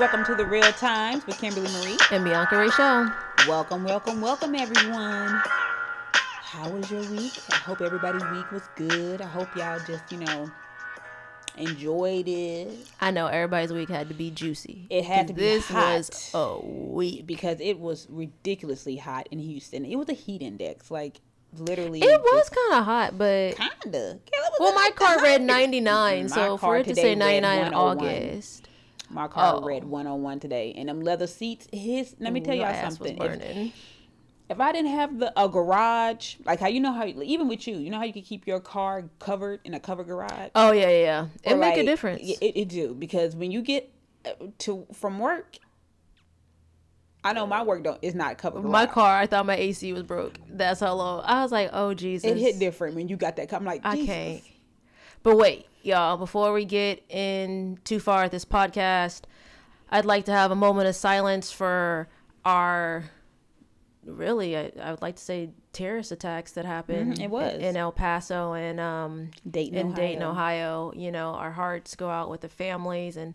Welcome to the Real Times with Kimberly Marie and Bianca Rachel. Welcome, welcome, welcome, everyone. How was your week? I hope everybody's week was good. I hope y'all just, you know, enjoyed it. I know everybody's week had to be juicy. It had to be hot. this hot. was a week because it was ridiculously hot in Houston. It was a heat index, like literally. It was kind of hot, but kinda. Well, my car read 99, so for it to say 99 in oh August. My car oh. read 101 today, and them leather seats. His. Let me tell y'all something. If, if I didn't have the a garage, like how you know how even with you, you know how you can keep your car covered in a covered garage. Oh yeah, yeah, it make a difference. It, it do because when you get uh, to from work, I know my work don't is not covered. My car, I thought my AC was broke. That's how low. I was like, oh Jesus. It hit different when you got that. I'm like, Jesus. I can't. But wait, y'all, before we get in too far at this podcast, I'd like to have a moment of silence for our really I, I would like to say terrorist attacks that happened mm-hmm, it was in, in, El Paso and um Dayton in Ohio. Dayton Ohio you know our hearts go out with the families and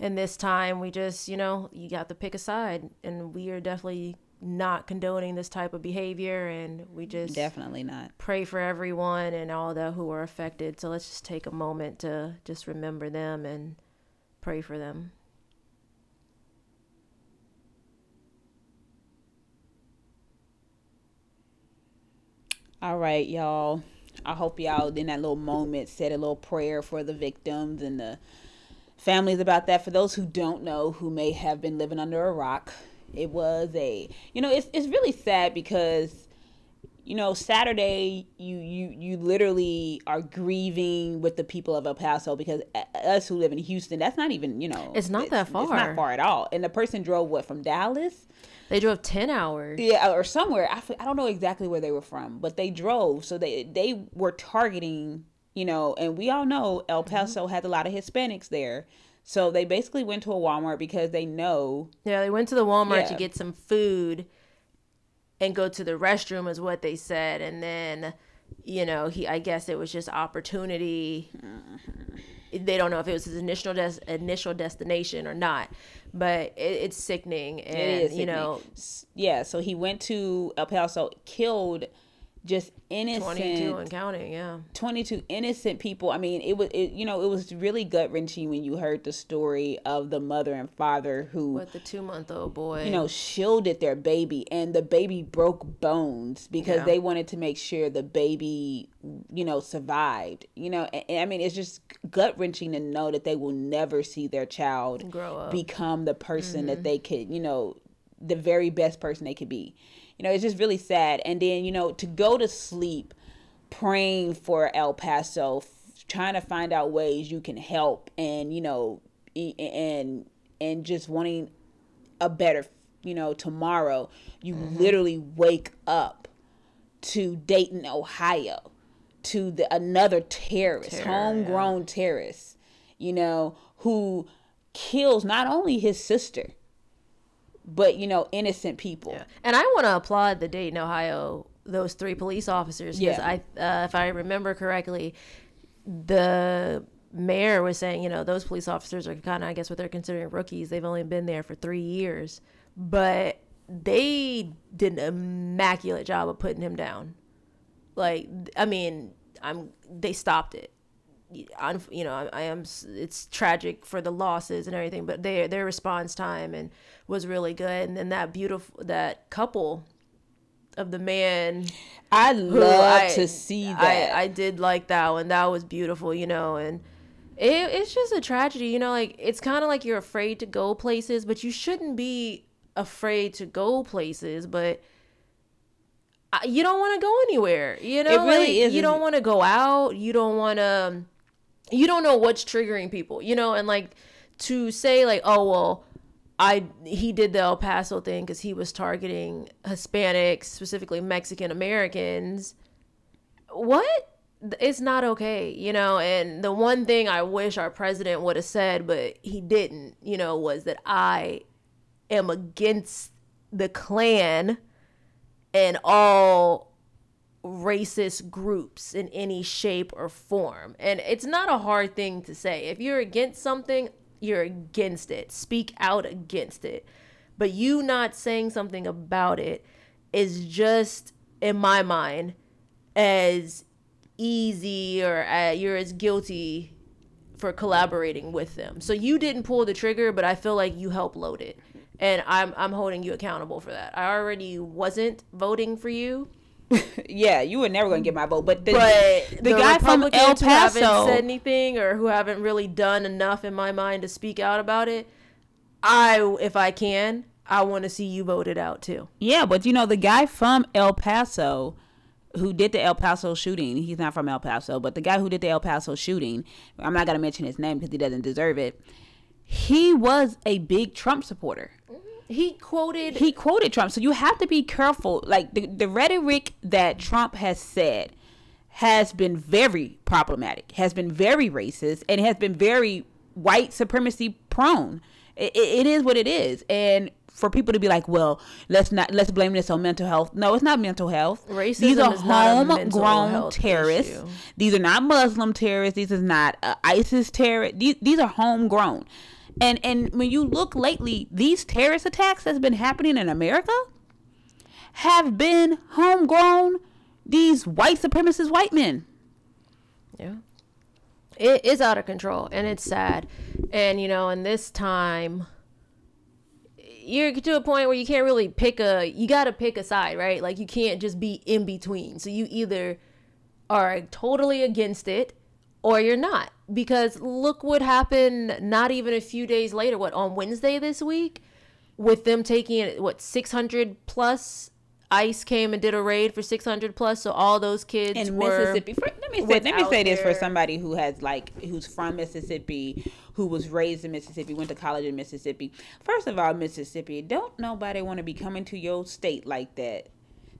and this time we just you know you got to pick a side and we are definitely not condoning this type of behavior and we just definitely not. pray for everyone and all the who are affected. So let's just take a moment to just remember them and pray for them. All right y'all. I hope y'all in that little moment said a little prayer for the victims and the families about that. For those who don't know who may have been living under a rock it was a, you know, it's it's really sad because, you know, Saturday you you you literally are grieving with the people of El Paso because us who live in Houston, that's not even, you know, it's not it's, that far. It's not far at all. And the person drove what from Dallas. They drove ten hours. Yeah, or somewhere. I, I don't know exactly where they were from, but they drove. So they they were targeting, you know, and we all know El mm-hmm. Paso mm-hmm. has a lot of Hispanics there. So they basically went to a Walmart because they know. Yeah, they went to the Walmart yeah. to get some food and go to the restroom, is what they said. And then, you know, he, I guess it was just opportunity. Mm-hmm. They don't know if it was his initial des- initial destination or not, but it, it's sickening. And, it is, sickening. you know, yeah. So he went to El Paso, killed just innocent 22 and counting yeah. 22 innocent people. I mean it was it, you know it was really gut wrenching when you heard the story of the mother and father who with the two month old boy? you know shielded their baby and the baby broke bones because yeah. they wanted to make sure the baby you know survived you know and, and i mean it's just gut wrenching to know that they will never see their child grow up. become the person mm-hmm. that they could you know the very best person they could be you know, it's just really sad. And then, you know, to go to sleep praying for El Paso, trying to find out ways you can help and, you know, and and just wanting a better, you know, tomorrow, you mm-hmm. literally wake up to Dayton, Ohio, to the another terrorist, Terror, homegrown yeah. terrorist, you know, who kills not only his sister, but you know, innocent people. Yeah. And I want to applaud the Dayton, Ohio, those three police officers because yeah. I, uh, if I remember correctly, the mayor was saying, you know, those police officers are kind of, I guess, what they're considering rookies. They've only been there for three years, but they did an immaculate job of putting him down. Like, I mean, I'm they stopped it you know, I, I, am. It's tragic for the losses and everything, but their their response time and was really good. And then that beautiful that couple of the man. I love I, to see that. I, I did like that one. That was beautiful, you know, and it, it's just a tragedy, you know. Like it's kind of like you're afraid to go places, but you shouldn't be afraid to go places, but you don't want to go anywhere. You know, it really like, is. You don't want to go out. You don't want to you don't know what's triggering people, you know, and like to say like, oh well, I he did the El Paso thing because he was targeting Hispanics, specifically Mexican Americans. What? It's not okay, you know. And the one thing I wish our president would have said, but he didn't, you know, was that I am against the Klan and all racist groups in any shape or form. And it's not a hard thing to say. If you're against something, you're against it. Speak out against it. But you not saying something about it is just in my mind as easy or uh, you're as guilty for collaborating with them. So you didn't pull the trigger, but I feel like you helped load it. And I'm I'm holding you accountable for that. I already wasn't voting for you. yeah, you were never going to get my vote, but the, but the, the guy from El Paso who haven't said anything or who haven't really done enough in my mind to speak out about it. I, if I can, I want to see you voted out too. Yeah, but you know the guy from El Paso who did the El Paso shooting. He's not from El Paso, but the guy who did the El Paso shooting, I'm not going to mention his name because he doesn't deserve it. He was a big Trump supporter. Mm-hmm. He quoted he quoted Trump. So you have to be careful. Like the, the rhetoric that Trump has said has been very problematic, has been very racist, and has been very white supremacy prone. it, it is what it is. And for people to be like, well, let's not let's blame this on mental health. No, it's not mental health. Racism These are is not a homegrown terrorists. issue. These are not Muslim terrorists. These is not uh, ISIS terrorists. These, these are homegrown. And and when you look lately, these terrorist attacks that's been happening in America have been homegrown. These white supremacist white men. Yeah. It is out of control and it's sad. And you know, in this time you're to a point where you can't really pick a you got to pick a side, right? Like you can't just be in between. So you either are totally against it or you're not. Because look what happened not even a few days later, what on Wednesday this week with them taking what 600 plus ICE came and did a raid for 600 plus, so all those kids in Mississippi. For, let me say, let me say this for somebody who has like who's from Mississippi, who was raised in Mississippi, went to college in Mississippi. First of all, Mississippi, don't nobody want to be coming to your state like that.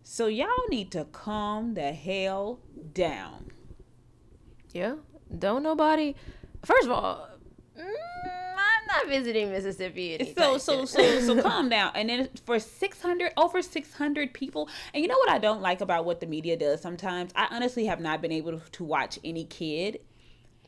So y'all need to calm the hell down. Yeah. Don't nobody. First of all, mm, I'm not visiting Mississippi. So so so so calm down. And then for six hundred over six hundred people, and you know what I don't like about what the media does sometimes. I honestly have not been able to watch any kid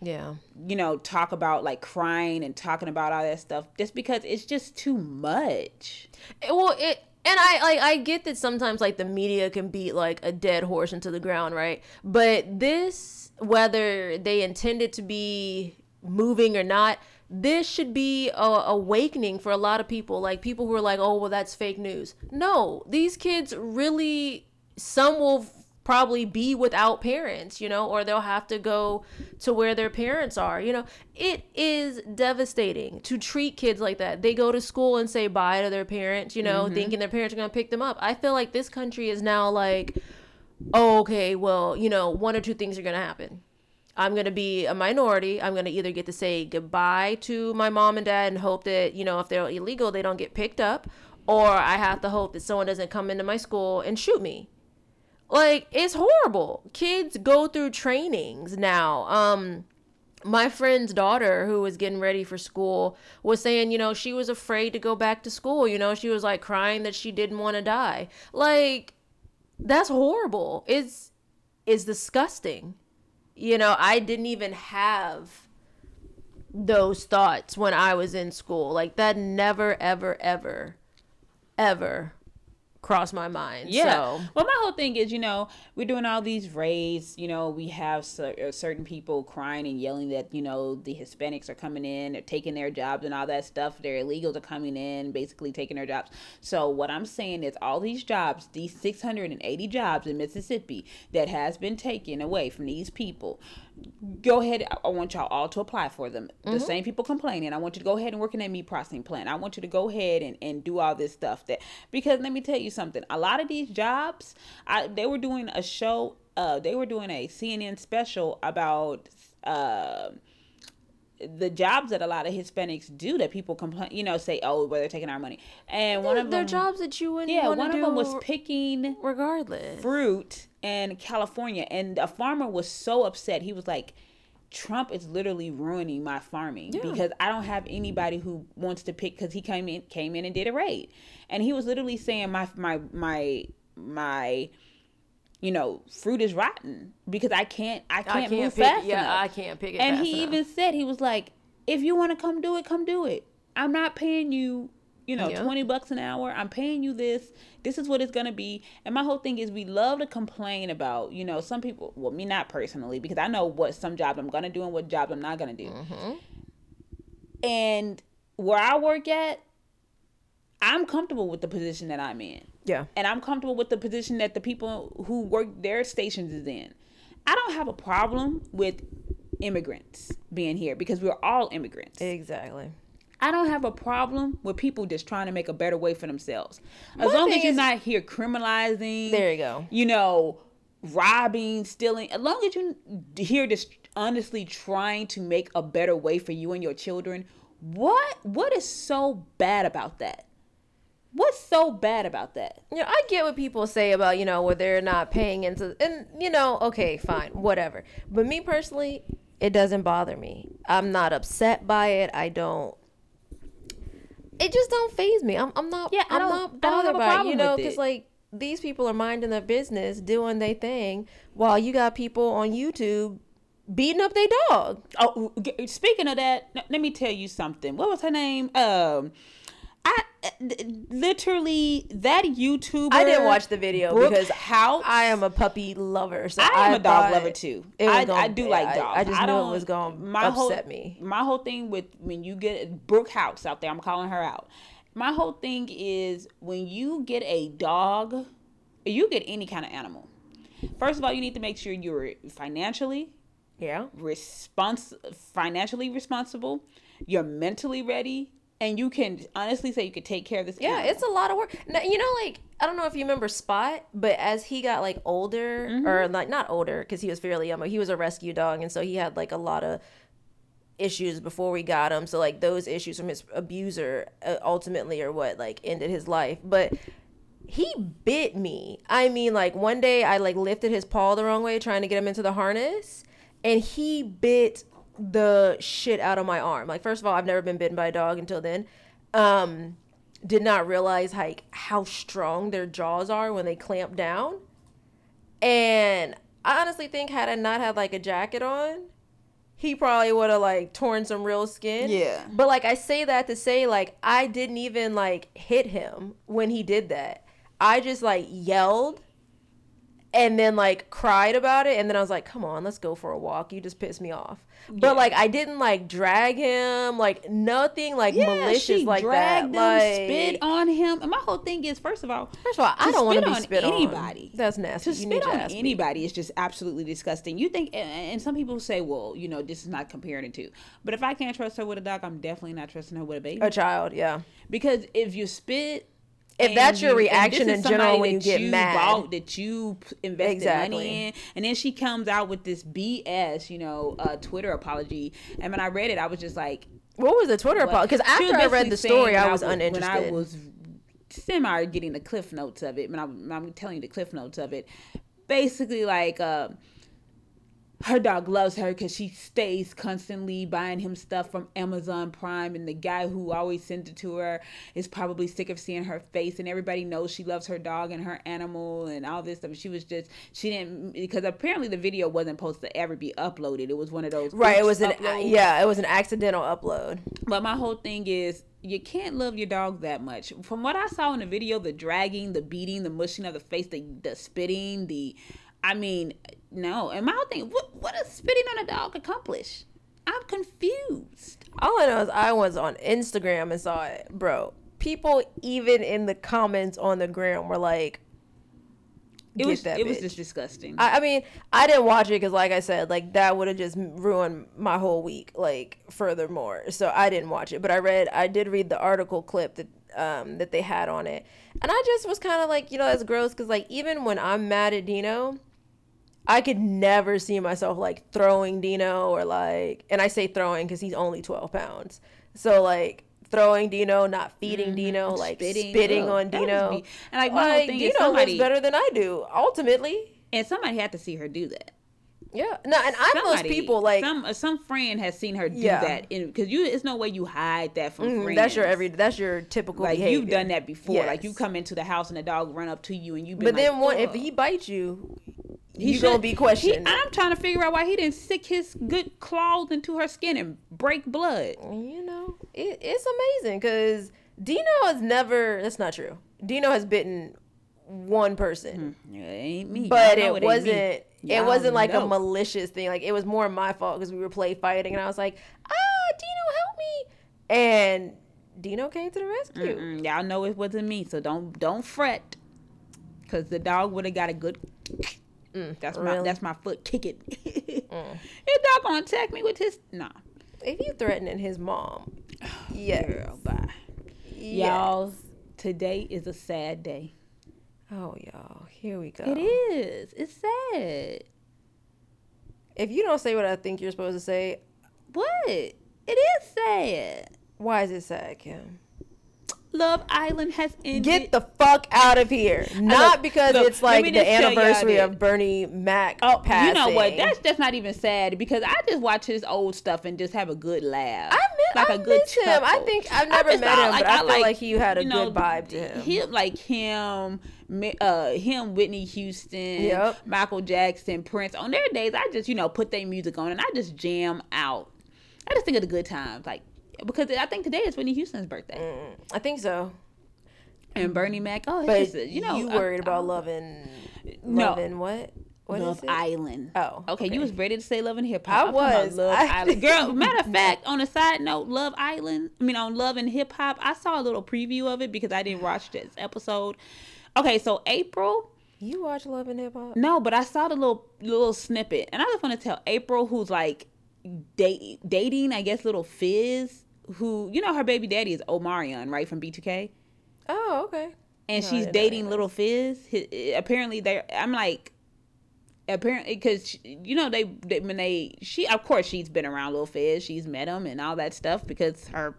yeah. you know, talk about like crying and talking about all that stuff just because it's just too much. It- well, it and I like I get that sometimes like the media can beat like a dead horse into the ground, right? But this, whether they intended to be moving or not, this should be a awakening for a lot of people. Like people who are like, "Oh, well, that's fake news." No, these kids really. Some will probably be without parents, you know, or they'll have to go to where their parents are. You know, it is devastating to treat kids like that. They go to school and say bye to their parents, you know, mm-hmm. thinking their parents are going to pick them up. I feel like this country is now like, oh, okay, well, you know, one or two things are going to happen. I'm going to be a minority. I'm going to either get to say goodbye to my mom and dad and hope that, you know, if they're illegal, they don't get picked up. Or I have to hope that someone doesn't come into my school and shoot me like it's horrible kids go through trainings now um my friend's daughter who was getting ready for school was saying you know she was afraid to go back to school you know she was like crying that she didn't want to die like that's horrible. It's it's disgusting. You know i didn't even have those thoughts when i was in school. Like that never ever ever ever crossed my mind Yeah. so Well, my whole thing is, you know, we're doing all these raids. You know, we have uh, certain people crying and yelling that, you know, the Hispanics are coming in, they're taking their jobs and all that stuff. Their illegals are coming in, basically taking their jobs. So what I'm saying is, all these jobs, these 680 jobs in Mississippi that has been taken away from these people, go ahead. I- want y'all all to apply for them. The same people complaining. I want you to go ahead and work in that meat processing plant. I want you to go ahead and, and do all this stuff. That because let me tell you something. A lot of these jobs, I they were doing a show. Uh, they were doing a CNN special about. Uh, the jobs that a lot of Hispanics do that people complain, you know, say, oh, well, they're taking our money. And one of they're jobs that you wouldn't yeah, one of them was picking regardless. fruit in California, and a farmer was so upset. He was like, "Trump is literally ruining my farming Yeah. because I don't have anybody who wants to pick." Because he came in, came in and did a raid, and he was literally saying, "My my my my." You know, fruit is rotten because I can't, I can't, I can't move pick. fast yeah, enough. I can't pick it. and he enough. even said he was like, if you want to come do it, come do it. I'm not paying you, you know, Yeah. 20 bucks an hour. I'm paying you this. This is what it's going to be. And my whole thing is we love to complain about, you know, some people, well, me not personally, because I know what some jobs I'm going to do and what jobs I'm not going to do. Mm-hmm. And where I work at, I'm comfortable with the position that I'm in Yeah. and I'm comfortable with the position that the people who work their stations is in. I don't have a problem with immigrants being here because we're all immigrants. Exactly. I don't have a problem with people just trying to make a better way for themselves. As My long as you're is- not here criminalizing, There you go. you know, robbing, stealing, as long as you're here just honestly trying to make a better way for you and your children, what what is so bad about that? What's so bad about that? You know, I get what people say about, you know, where they're not paying into, and, you know, okay, fine, whatever. But me personally, it doesn't bother me. I'm not upset by it. I don't, it just don't faze me. I'm, I'm not, Yeah, I I'm don't- not bothered by it, you know, because, like, these people are minding their business, doing their thing, while you got people on YouTube beating up their dog. Oh, speaking of that, let me tell you something. What was her name? Um, I literally that YouTuber. I didn't watch the video Brooke because how I am a puppy lover. So I am a dog lover too. I, gonna- I do like dogs. I just knew it was gonna my whole- upset me. My whole thing with when you get Brooke Houts out there, I'm calling her out. My whole thing is when you get a dog, or you get any kind of animal. First of all, you need to make sure you're financially Yeah. respons financially responsible, you're mentally ready, and you can honestly say you could take care of this. Yeah, animal. it's a lot of work. Now, you know, like I don't know if you remember Spot, but as he got like older, Mm-hmm. or like not older because he was fairly young, but he was a rescue dog, and so he had like a lot of issues before we got him. So like those issues from his abuser uh, ultimately are what like ended his life. But he bit me. I mean, like one day I like lifted his paw the wrong way trying to get him into the harness, and he bit the shit out of my arm. Like first of all, I've never been bitten by a dog until then. Um, did not realize like how strong their jaws are when they clamp down. And I honestly think had I not had like a jacket on, he probably would have like torn some real skin. Yeah. But like I say that to say like I didn't even like hit him when he did that. I just like yelled and then like cried about it and then I was like, "Come on, let's go for a walk. You just pissed me off." But like I didn't like drag him, like nothing like Yeah, malicious she like dragged that. him, Like spit on him, and my whole thing is, first of all, First of all, I don't want to be on spit on. anybody. That's nasty. to You need spit to on me. anybody is just absolutely disgusting. You think, and- and some people say, well, you know, this is not comparing it to. But if I can't trust her with a dog, I'm definitely not trusting her with a baby. A child, yeah. Because if you spit, If that's your reaction in general when you get mad. bought, that you invested Exactly. money in, and then she comes out with this BS, you know, uh, Twitter apology, and when I read it, I was just like, What was the Twitter apology?" Because after I read the story, when I was When uninterested. I was semi getting the cliff notes of it, when I'm, I'm telling you the cliff notes of it, basically like uh, her dog loves her because she stays constantly buying him stuff from Amazon Prime, and the guy who always sends it to her is probably sick of seeing her face, and everybody knows she loves her dog and her animal and all this stuff. She was just she didn't because apparently the video wasn't supposed to ever be uploaded. It was one of those right, it was an uh, uploads. yeah, it was an accidental upload. But my whole thing is you can't love your dog that much. From what I saw in the video, the dragging, the beating, the mushing of the face, the the spitting, the I mean, no. And my whole thing, what what does spitting on a dog accomplish? I'm confused. All I know is I was on Instagram and saw it, bro. People even in the comments on the gram were like, It was it was just disgusting. I, I mean, I didn't watch it because, like I said, like that would have just ruined my whole week. Like, furthermore, so I didn't watch it. But I read, I did read the article clip that um that they had on it, and I just was kind of like, you know, that's gross because like even when I'm mad at Dino, I could never see myself like throwing Dino or like, and I say throwing because he's only twelve pounds, so like. Throwing Dino, not feeding Dino, like spitting, Ugh, on Dino. be- and like my whole Like, thing Dino is somebody better than I do. Ultimately, and somebody had to see her do that. yeah. No, and I'm those people like some uh, some friend has seen her do Yeah. that because you it's no way you hide that from mm, friends. that's your every that's your typical like behavior. you've done that before. Like you come into the house and the dog run up to you and you. But like, then one, if he bites you, He you gonna be questioned. He, I'm trying to figure out why he didn't stick his good claws into her skin and break blood. You know, it, it's amazing because Dino has never. That's not true. Dino has bitten one person, Mm, it ain't me. but Y'all it wasn't. It wasn't like know. a malicious thing. Like it was more my fault because we were play fighting, and I was like, "Ah, Dino, help me!" And Dino came to the rescue. Mm, y'all know it wasn't me, so don't don't fret, cause the dog would have got a good. That's my really? Mm. that's my foot kicking. His dog gonna attack me with his nah. If you threatening his mom, yes, Girl, bye. yes. Y'all, today is a sad day. Oh, y'all, here we go. It is. It's sad. If you don't say what I think you're supposed to say, What? It is sad. why is it sad, Kim? Love Island has ended. Get the fuck out of here! Not because look, it's like the anniversary of Bernie Mac Oh, passing. you know what? That's that's not even sad because I just watch his old stuff and just have a good laugh. I miss, I miss him. I think I've never met him, but I, feel like, he had a you know, good vibe to him. Him like him, uh, him, Whitney Houston, Yep. Michael Jackson, Prince. On their days, I just you know put their music on and I just jam out. I just think of the good times, like because I think today is Whitney Houston's birthday Mm, I think so. and Bernie Mac. Oh, it's But just, you know, you I- worried I- about loving, No. loving what? What is Love? Island. Oh, okay. okay. You was ready to say Love and Hip Hop. I about was. Love I- Island. Girl, matter of fact, on a side note, Love Island. I mean, on Love and Hip Hop, I saw a little preview of it because I didn't watch this episode. Okay, so April. You watch Love and Hip Hop? No, but I saw the little little snippet, and I just want to tell April, who's like date, dating, I guess, little Fizz, who you know her baby daddy is Omarion, right from B2K Oh, okay. and No, she's dating little Fizz. Apparently, they I'm like, apparently, because you know they, they when they she of course she's been around little Fizz. She's met him and all that stuff because her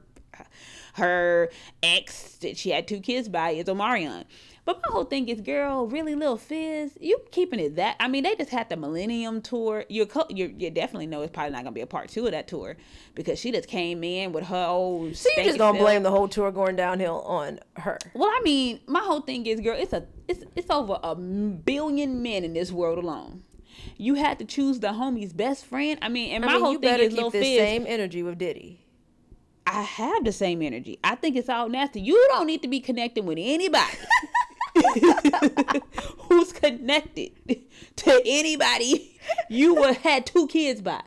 her ex that she had two kids by is Omarion. But my whole thing is, girl, really, little Fizz, you keeping it that? I mean, they just had the Millennium tour. You're, you're you definitely know it's probably not gonna be a part two of that tour because she just came in with her old. So you just gonna self. blame the whole tour going downhill on her? Well, I mean, my whole thing is, girl, it's a it's it's over a billion men in this world alone. You had to choose the homie's best friend. I mean, and my I mean, whole thing is, this Fizz. same energy with Diddy. I have the same energy. I think it's all nasty. You don't need to be connecting with anybody who's connected to anybody you would had two kids by.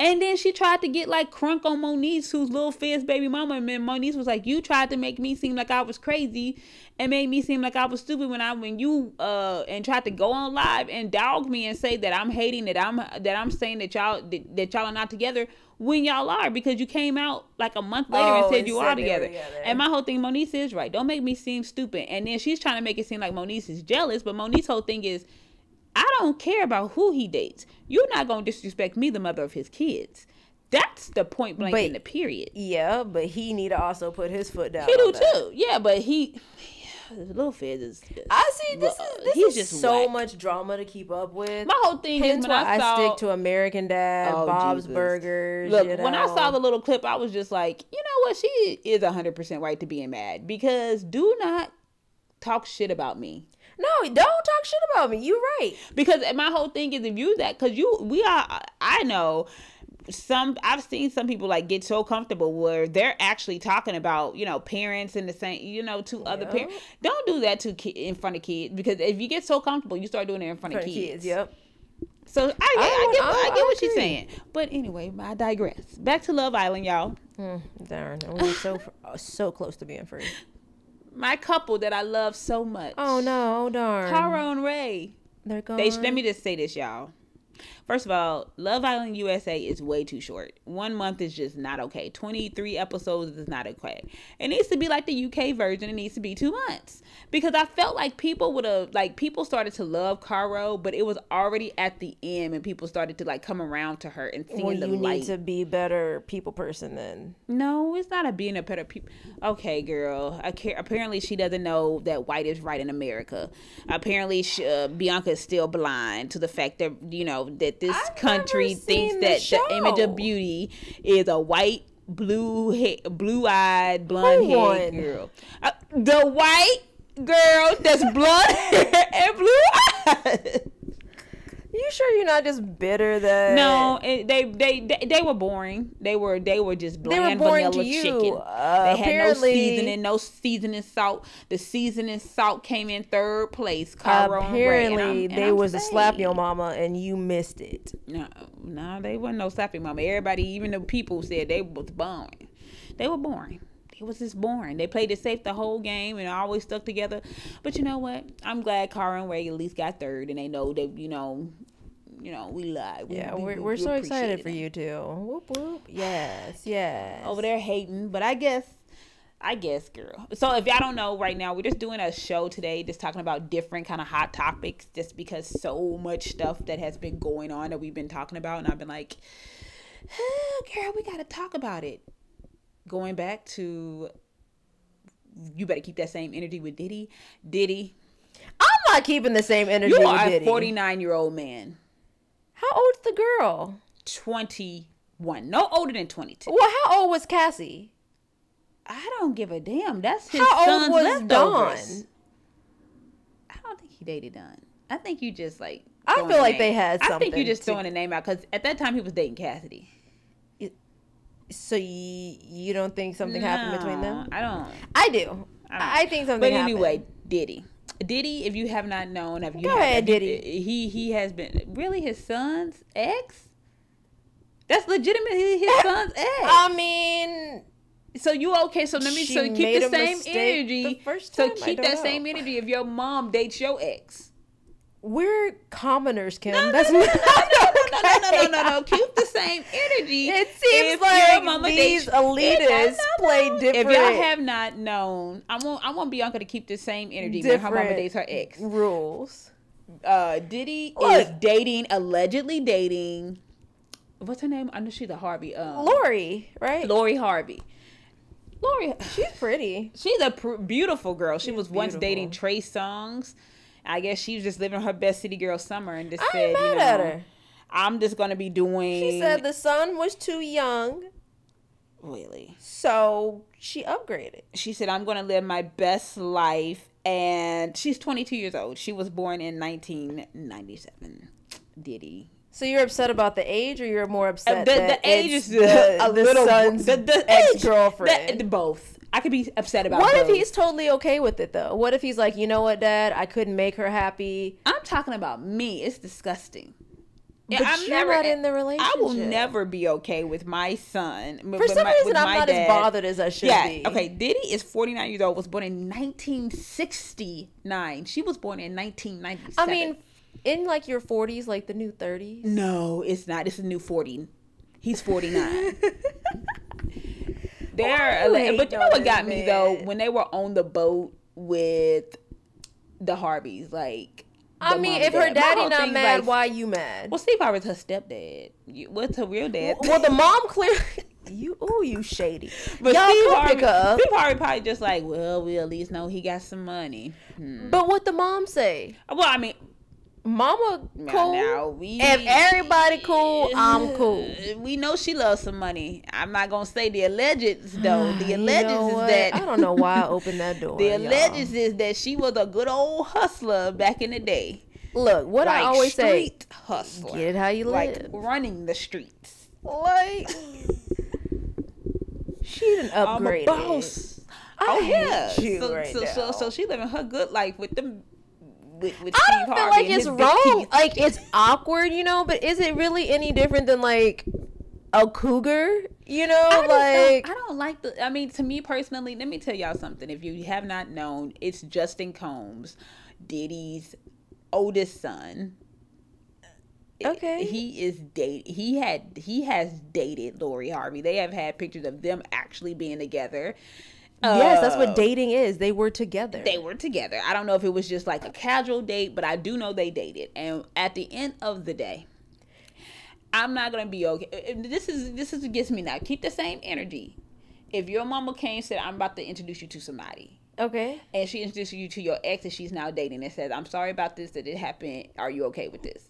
And then she tried to get like crunk on Moniece, who's little Fizz baby mama. And then Moniece was like, "You tried to make me seem like I was crazy, and made me seem like I was stupid when I when you uh and tried to go on live and dog me and say that I'm hating that I'm that I'm saying that y'all that, that y'all are not together when y'all are because you came out like a month later and Oh, said you said are together. together. And my whole thing, Moniece is right. Don't make me seem stupid. And then she's trying to make it seem like Moniece is jealous, but Moniece's whole thing is, I don't care about who he dates. You're not gonna disrespect me, the mother of his kids. That's the point blank But- in the period. Yeah, but he need to also put his foot down. He do that. too. Yeah, but he, little Fizz is. is- I see. This Well, is this he's is just so whack. much drama to keep up with. My whole thing Hence is when why I, I, stick to American Dad, Oh, Bob's Jesus. Burgers. Look, you when I saw the little clip, I was just like, you know what? She is 100% right to being mad because do not talk shit about me. No, don't talk shit about me. You right. because my whole thing is if you that because you we are i know some i've seen some people like get so comfortable where they're actually talking about you know parents and the same you know to other Yeah. parents don't do that to ki- in front of kids because if you get so comfortable you start doing it in front For of the kids, kids. Yep. so i, get, I, I- get, I- I, get I what she's saying but anyway i digress back to love island y'all Mm, darn, we were so so close to being free. My couple that i love so much Oh no, oh darn. Caro and ray They're gone. They let me just say this, y'all. First of all, Love Island USA is way too short. One month is just not okay. 23 episodes is not okay. It needs to be like the UK version. It needs to be two months. Because I felt like people would have, like, people started to love Caro, but it was already at the end and people started to, like, come around to her and seeing well, the you light. need to be better people person then. No, it's not a being a better people. Okay, girl. I care. Apparently, she doesn't know that white is right in America. Apparently, she, uh, Bianca is still blind to the fact that you know that this I've country thinks the that the, image of beauty is a white, blue, ha- blue-eyed, blonde-haired girl. Uh, the white girl that's blonde hair and blue eyes. You you sure you're not just bitter that No, it, they, they they they were boring. They were they were just were bland boring vanilla chicken. Uh, they had no apparently- seasoning, no seasoning salt. The seasoning salt came in third place. Caro and Ray, and apparently and they I'm was a slap saying- your mama and you missed it. No, no, they wasn't no slapping mama. Everybody, even the people said they was boring. They were boring. It was just boring. They played it safe the whole game and always stuck together. But you know what? I'm glad Caro and Ray at least got third, and they know that you know, you know, we lied. We- Yeah, we- we're, we- we're we so excited for it. you too. Whoop whoop. Yes, yes. over there hating, but I guess. I guess, girl. So if y'all don't know right now, we're just doing a show today, just talking about different kind of hot topics, just because so much stuff that has been going on that we've been talking about, and I've been like, oh, girl, we gotta talk about it. Going back to, you better keep that same energy with Diddy. Diddy, I'm not keeping the same energy you with are a 49 year old man, How old's the girl? 21, no older than 22. Well, how old was Cassie? I don't give a damn. That's his How old was leftovers. Dawn? I don't think he dated Dawn. I think you just like. I feel like name- they had I think you just to- throwing a name out because at that time he was dating Cassidy. So you you don't think something happened between them? I don't. I do. I. I, think something. But happened. anyway, Diddy. Diddy, if you have not known, have you Go ahead, Diddy. Eh, he he has been really his son's ex. That's legitimately his son's ex. I mean, So you okay? So let me so keep the same energy. the first so time? I keep that know. same energy if your mom dates your ex. We're commoners, Kim. No, That's no, no, no, no, no, no, no, no, no. Keep the same energy. It seems like mama these dates- It- no, elitists play different If y'all have not known, I want I want Bianca to keep the same energy when her mama dates her ex. rules. Uh, Diddy is dating, allegedly dating. What's her name? I know she's a Harvey. Um, Lori, right? Lori Harvey. Lori, She's pretty. she's a pr- beautiful girl. She was once beautiful. dating Trey Songz. I guess she was just living her best city girl summer and just I said, you know, at her. I'm just gonna be doing. She said the son was too young, really. so she upgraded. She said, I'm gonna live my best life, and she's 22 years old. She was born in 1997. Diddy. So you're upset about the age, or you're more Uh, upset the, that the age is the, a the little son's the, the age- ex-girlfriend? the- both. I could be upset about. What if he's totally okay with it though? What if he's like, you know what, Dad, I couldn't make her happy, I'm talking about me. It's disgusting. But I'm you're never- not in the relationship. I will never be okay with my son. For some reason, I'm not as bothered as I should yeah, be. okay. Diddy is 49 years old. Was born in 1969. She was born in 1997. I mean, in like your 40s, like the new 30s. no, it's not. It's a new 40. He's 49. They're, Why you but you know what got this me though? When they were on the boat with the Harveys, like. I mean, if and her daddy whole not thing's mad, like, why you mad? Well, Steve Harvey's her stepdad. You, what's her real dad? Well, the mom clearly. You, ooh, you shady. But Y'all Steve Harvey, pick up. Steve Harvey probably just like, well, we at least know he got some money. Hmm. But what the mom say? Well, I mean, Mama cool. now we If everybody cool, I'm cool. We know she loves some money. I'm not gonna say the allegeds though. The know is what? that I don't know why I opened that door. the y'all. allegeds is that she was a good old hustler back in the day. Look, what I Like, always say: street hustler. get it how you like live. running the streets. Like she done I'm a boss. I oh hate yeah. you so, right so, so so she living her good life with them. With, with I don't feel Harvey like it's wrong. teeth. Like it's awkward, you know. But is it really any different than like a cougar? You know, I like don't, I don't like the. I mean, to me personally, let me tell y'all something. If you have not known, it's Justin Combs, Diddy's oldest son. Okay. He is date. He had. He has dated Lori Harvey. They have had pictures of them actually being together. Yes, that's what oh. dating is. They were together. they were together. I don't know if it was just like a casual date, but I do know they dated. And at the end of the day, I'm not gonna be okay. This is this is what gets me now. Keep the same energy. If your mama came and said, "I'm about to introduce you to somebody," okay. and she introduces you to your ex, and she's now dating, and says, "I'm sorry about this that it happened. Are you okay with this?"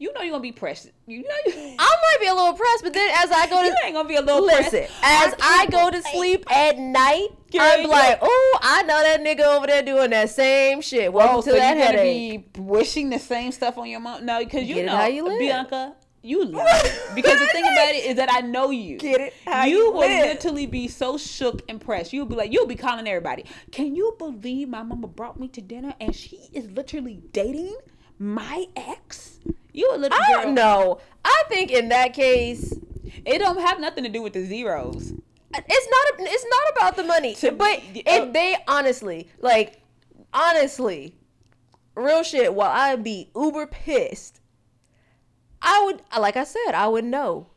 You know you're gonna be pressed. You know you, I might be a little pressed, but then as I go to you ain't gonna be a little listen, pressed. as I can't go to sleep at night, Girl, I'm like, oh, I know that nigga over there doing that same shit. Welcome Oh, to so that you gonna headache. be wishing the same stuff on your mom? No, because you Get know, how you live. Bianca, you lie. because the thing about it is that I know you. Get it how you you will live. literally be so shook and pressed. You'll be like, you'll be calling everybody. Can you believe my mama brought me to dinner and she is literally dating my ex? You a little I girl. don't know. I think in that case, It don't have nothing to do with the zeros. it's not. It's not about the money. To- but uh, if they honestly, like, honestly, real shit. While I'd be uber pissed, I would, like I said, I would know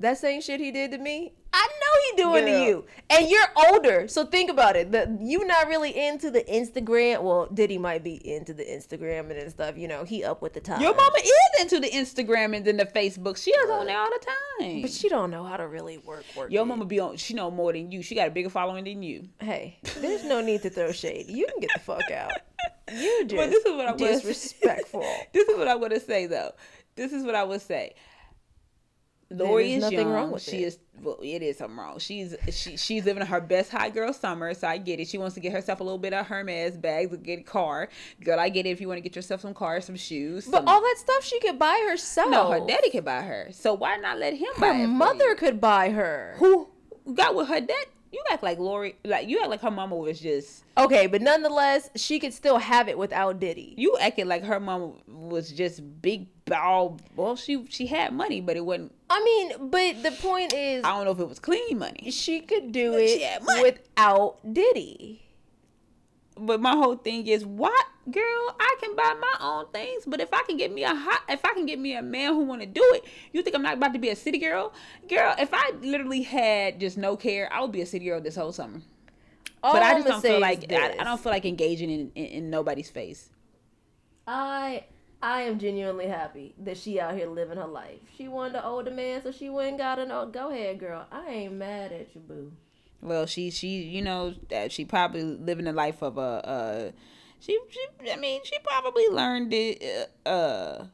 that same shit he did to me. I know he doing Girl. to you, and you're older. So think about it. The, you not really into the Instagram. Well, Diddy might be into the Instagram and stuff. You know, he up with the time. Your mama is into the Instagram and then the Facebook. She is on there all the time. but she don't know how to really work. Work. Your it. mama be on. She know more than you. She got a bigger following than you. Hey, there's no need to throw shade. You can get the fuck out. You just But this is what I was disrespectful. this is what I want to say though. This is what I would say. Lori there's is nothing young. wrong with she it. is well, it is something wrong. She's she she's living her best high girl summer, so I get it. She wants to get herself a little bit of Hermes bags, get a car. Girl, I get it if you want to get yourself some cars, some shoes. But some- all that stuff she could buy herself. no, her daddy can buy her. So why not let him buy her it for mother could buy her. who got with her dad. You act like Lori, like you act like her mama was just Okay, but nonetheless, she could still have it without Diddy. you acted like her mama was just big ball. Well, she she had money, but it wasn't. I mean, but the point is, I don't know if it was clean money. she could do But it without Diddy. But my whole thing is, what girl? I can buy my own things, but if I can get me a hot, if I can get me a man who want to do it, you think I'm not about to be a city girl? Girl, if I literally had just no care, I would be a city girl this whole summer. All but I I'ma just don't feel like I. I don't feel like engaging in, in, in nobody's face. I I am genuinely happy that she out here living her life. She wanted an older man, so she went and got an old. Go ahead, girl. I ain't mad at you, boo. Well, she she you know that she probably living the life of a uh she she I mean she probably learned it uh, uh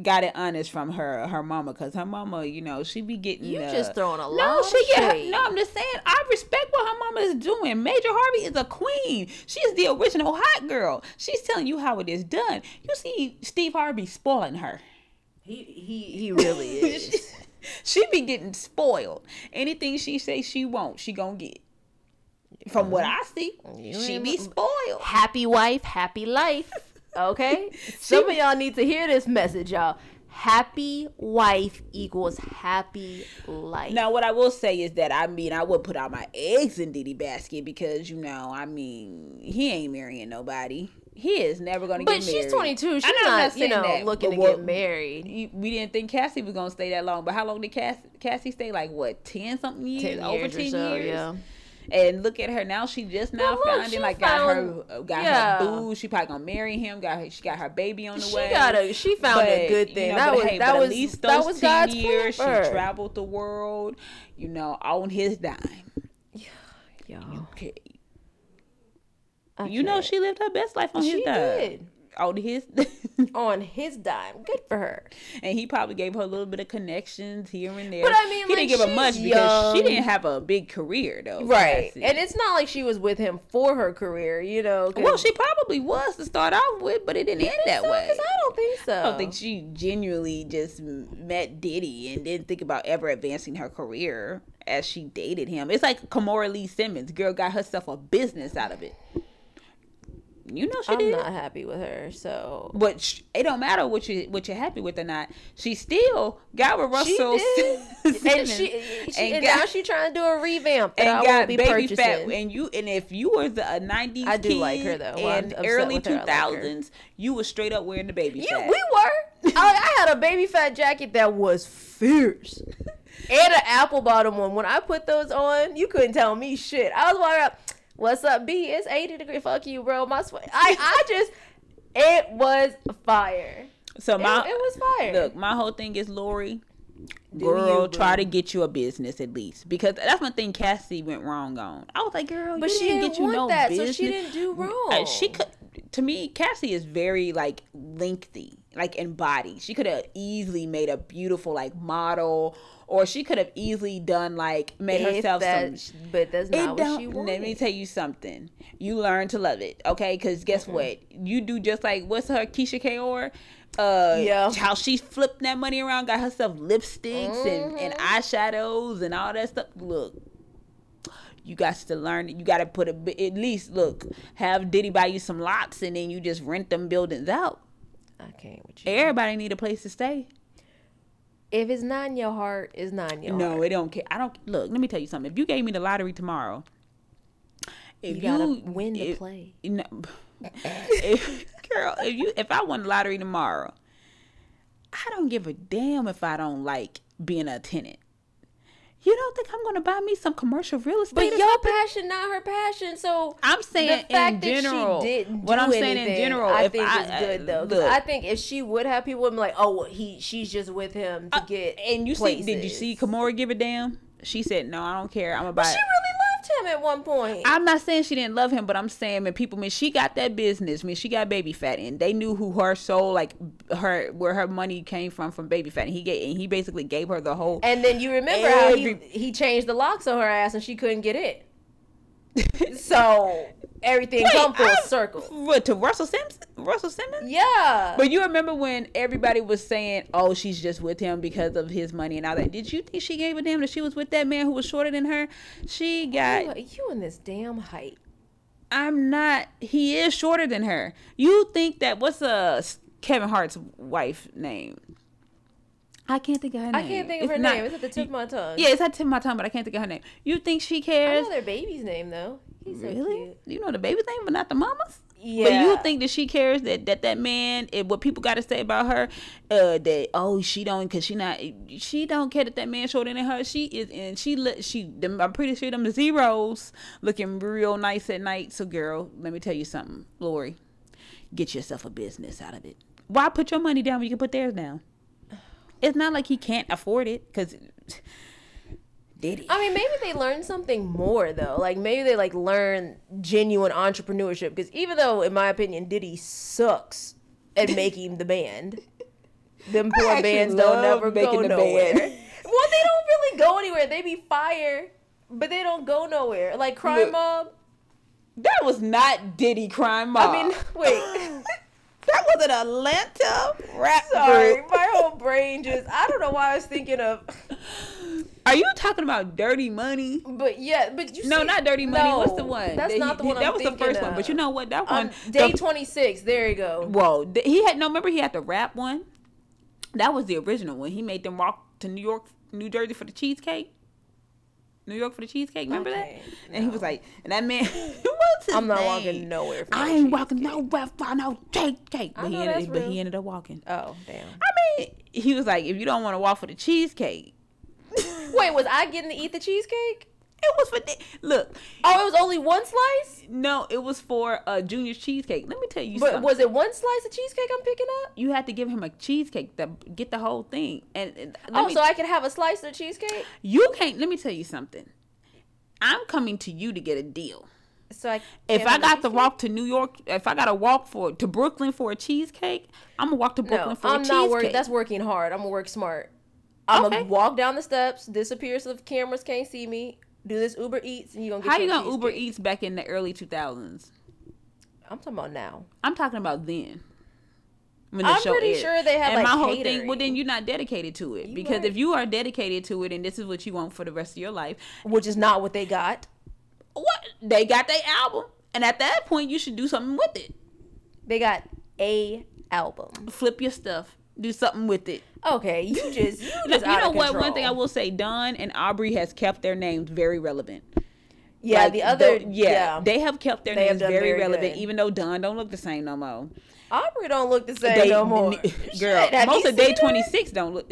got it honest from her her mama because her mama you know she be getting You just throwing a no lot of she get her, no I'm just saying I respect what her mama is doing Marjorie Harvey is a queen she is the original hot girl she's telling you how it is done you see Steve Harvey spoiling her He he he really is. she be getting spoiled. Anything she say she won't, she gonna get. From what mm-hmm. I see, You she be spoiled. happy wife, happy life. Okay? Some of y'all need to hear this message, y'all. Happy wife equals happy life. Now, what I will say is that I mean I would put out my eggs in Diddy basket because you know I mean he ain't marrying nobody. He is never gonna but get married. But she's 22. She's I'm not, you know, that, looking to what- get married. We didn't think Cassie was gonna stay that long, but how long did Cassie, Cassie stay? Like what, ten something years? 10 Over years or ten so, years. yeah. And look at her now. She just now look, finding she like got her found- uh, got yeah. her boo. She probably gonna marry him. Got her, she got her baby on the She way. She got a she found a But, good you thing. know, that was hey, that but was at least that those was God's years. plan for She traveled the world, you know, on his dime. Yo, Okay. I You know, she lived her best life on his dime. did. On his, on his dime. Good for her. and he probably gave her a little bit of connections here and there. But I mean, he like, didn't give her much because she didn't have a big career though. Right. And it's not like she was with him for her career, you know. well, she probably was to start off with, but it didn't end that So, way. I don't think so. I don't think she genuinely just met Diddy and didn't think about ever advancing her career as she dated him. It's like Kimora Lee Simmons. Girl got herself a business out of it. You know she I'm did. not happy with her. So But sh- it don't matter what you what you're happy with or not. She still got with she Russell did, and she, she and and, got- now she trying to do a revamp and I got won't be baby purchasing. fat. And you and if you were the a '90s I do kid like her, though. Well, and early with her. I like 2000s, you were straight up wearing the baby You, fat. we were. I, I had a Baby Phat jacket that was fierce. And an apple bottom one. When I put those on, you couldn't tell me shit. I was walking up, what's up, B? It's 80 degree. Fuck you, bro. My sweat. I, I just, it was fire. so It, my it was fire. Look, my whole thing is Lori. Do Girl, you, try to get you a business at least because that's one thing Cassie went wrong on. I was like, girl, but you she didn't didn't get you want no that, business. so she didn't do wrong. Uh, she could. To me, Cassie is very like lengthy. like in body. She could have easily made a beautiful like model, or she could have easily done like made If herself that- some. but that's not what she Let me tell you something. You learn to love it, okay? Because guess what? You do just like what's her Keyshia Ka'oir. Uh, Yeah. How she flipped that money around, got herself lipsticks and, and Mm-hmm. eyeshadows and all that stuff. Look, you got to learn. You got to put a. At least look, have Diddy buy you some lots, and then you just rent them buildings out. I can't with you. Everybody need a place to stay. If it's not in your heart, it's not in your No, heart. it don't care. I don't look. Let me tell you something. If you gave me the lottery tomorrow, if You gotta win if- play. You know, if, girl, if you if I won the lottery tomorrow, I don't give a damn if I don't like being a tenant. You don't think I'm gonna buy me some commercial real estate? But your something? passion, not her passion. So I'm saying the fact in that general. she didn't what I'm saying in general, I think I, is good though. 'Cause Look, I think if she would have, people would be like, "Oh, well, he, she's just with him to get." Uh, and you see, did you see Kimora give a damn? She said, "No, I don't care. I'm buy." She it." really him at one point. I'm not saying she didn't love him, but I'm saying when people, when she got that business, when she got Baby Phat, and they knew who her soul, like her, where her money came from, from Baby Phat, and he gave, and he basically gave her the whole. and then you remember how he he changed the locks on her ass and she couldn't get it. so everything Wait, come full I- circle. What to Russell Simpson? Russell Simmons? Yeah. But you remember when everybody was saying, "Oh, she's just with him because of his money and all that." Did you think she gave a damn that she was with that man who was shorter than her? She got. you, you in this damn height. I'm not. He is shorter than her. You think that? What's uh Kevin Hart's wife name? I can't think of her name. I can't think of It's her not- name. It's at the tip of my tongue. Yeah, it's at the tip of my tongue, but I can't think of her name. You think she cares? I know their baby's name though. He's so Really? cute. You know the baby's name, but not the mama's. Yeah. But you think that she cares that that that man, eh, what people got to say about her, uh, that oh she don't because she not she don't care that that man shorter than her. She is and she look she them, I'm pretty sure them zeros looking real nice at night. So girl, let me tell you something, Lori, get yourself a business out of it. Why put your money down when you can put theirs down? It's not like he can't afford it because did he? I mean, maybe they learned something more though. Like maybe they like learn genuine entrepreneurship. Because even though, in my opinion, Diddy sucks at making the band, them poor bands don't never go nowhere. band. well, they don't really go anywhere. They be fire, but they don't go nowhere. Like Crime Mob. That was not Diddy Crime Mob. I mean, wait. that was an Atlanta rap Sorry, group. my whole brain just. I don't know why I was thinking of. Are you talking about Dirty Money? But yeah, but you No, see- not Dirty Money. What's the one? That's That not he- the one. That I'm was the first one. But you know what? That Um, one. day the- 26. There you go. Whoa, he had no. Remember, he had the rap one. That was the original one. He made them walk to New York, New Jersey for the cheesecake. New York for the cheesecake. Remember Okay, that? And he was like, and that man. what's his I'm not name? walking nowhere for I no ain't walking nowhere for no cheesecake. I But he, know ended, but he ended up walking. Oh damn. I mean, he was like, if you don't want to walk for the cheesecake, Wait, was I getting to eat the cheesecake? It was for the, look. Oh, it was only one slice. No, it was for uh, Junior's cheesecake. Let me tell you But something. was it one slice of cheesecake I'm picking up? you had to give him a cheesecake to get the whole thing, and, and Oh, me- so I can have a slice of cheesecake. you can't. Let me tell you something. I'm coming to you to get a deal. So I. If I got to walk to New York, if I got to walk for to Brooklyn for a cheesecake, I'm gonna walk to Brooklyn no, for a I'm cheesecake. not working. That's working hard. I'm gonna work smart. I'm Okay. gonna walk down the steps, disappear so the cameras can't see me. Do this Uber Eats, and you gonna get How you gonna Uber. Eats back in the early 2000s? I'm talking about now. I'm talking about then. When I'm pretty sure they had, and like, my whole thing. Well, then you're not dedicated to it You because right. if you are dedicated to it and this is what you want for the rest of your life, Which is not what they got. what they got their album, and at that point you should do something with it. They got a album. Flip your stuff, do something with it. Okay, you just you just you know what? One thing I will say, Dawn and Aubrey has kept their names very relevant. Yeah, Like, the other tho- yeah, they have kept their They names very, very relevant, good. even though Dawn don't look the same no more. Aubrey don't look the same They- no more. Girl, most of Day? Twenty Six don't look.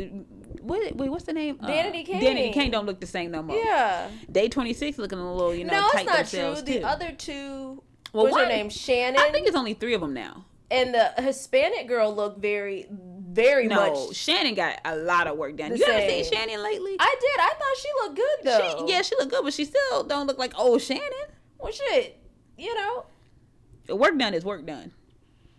What, wait, what's the name? Uh, Danity Danity Kane. Kane don't look the same no more. Yeah. Day Twenty Six looking a little, you know, no, tight it's not true. too. The other two, Well, what's her name? Shannon. I think it's only three of them now. and the Hispanic girl looked very, very No, much. Shannon got a lot of work done. You haven't seen. Shannon lately? I did. I thought she looked good though. She, yeah, she looked good, but she still don't look like old Shannon. Well, shit. You know. Work done is work done.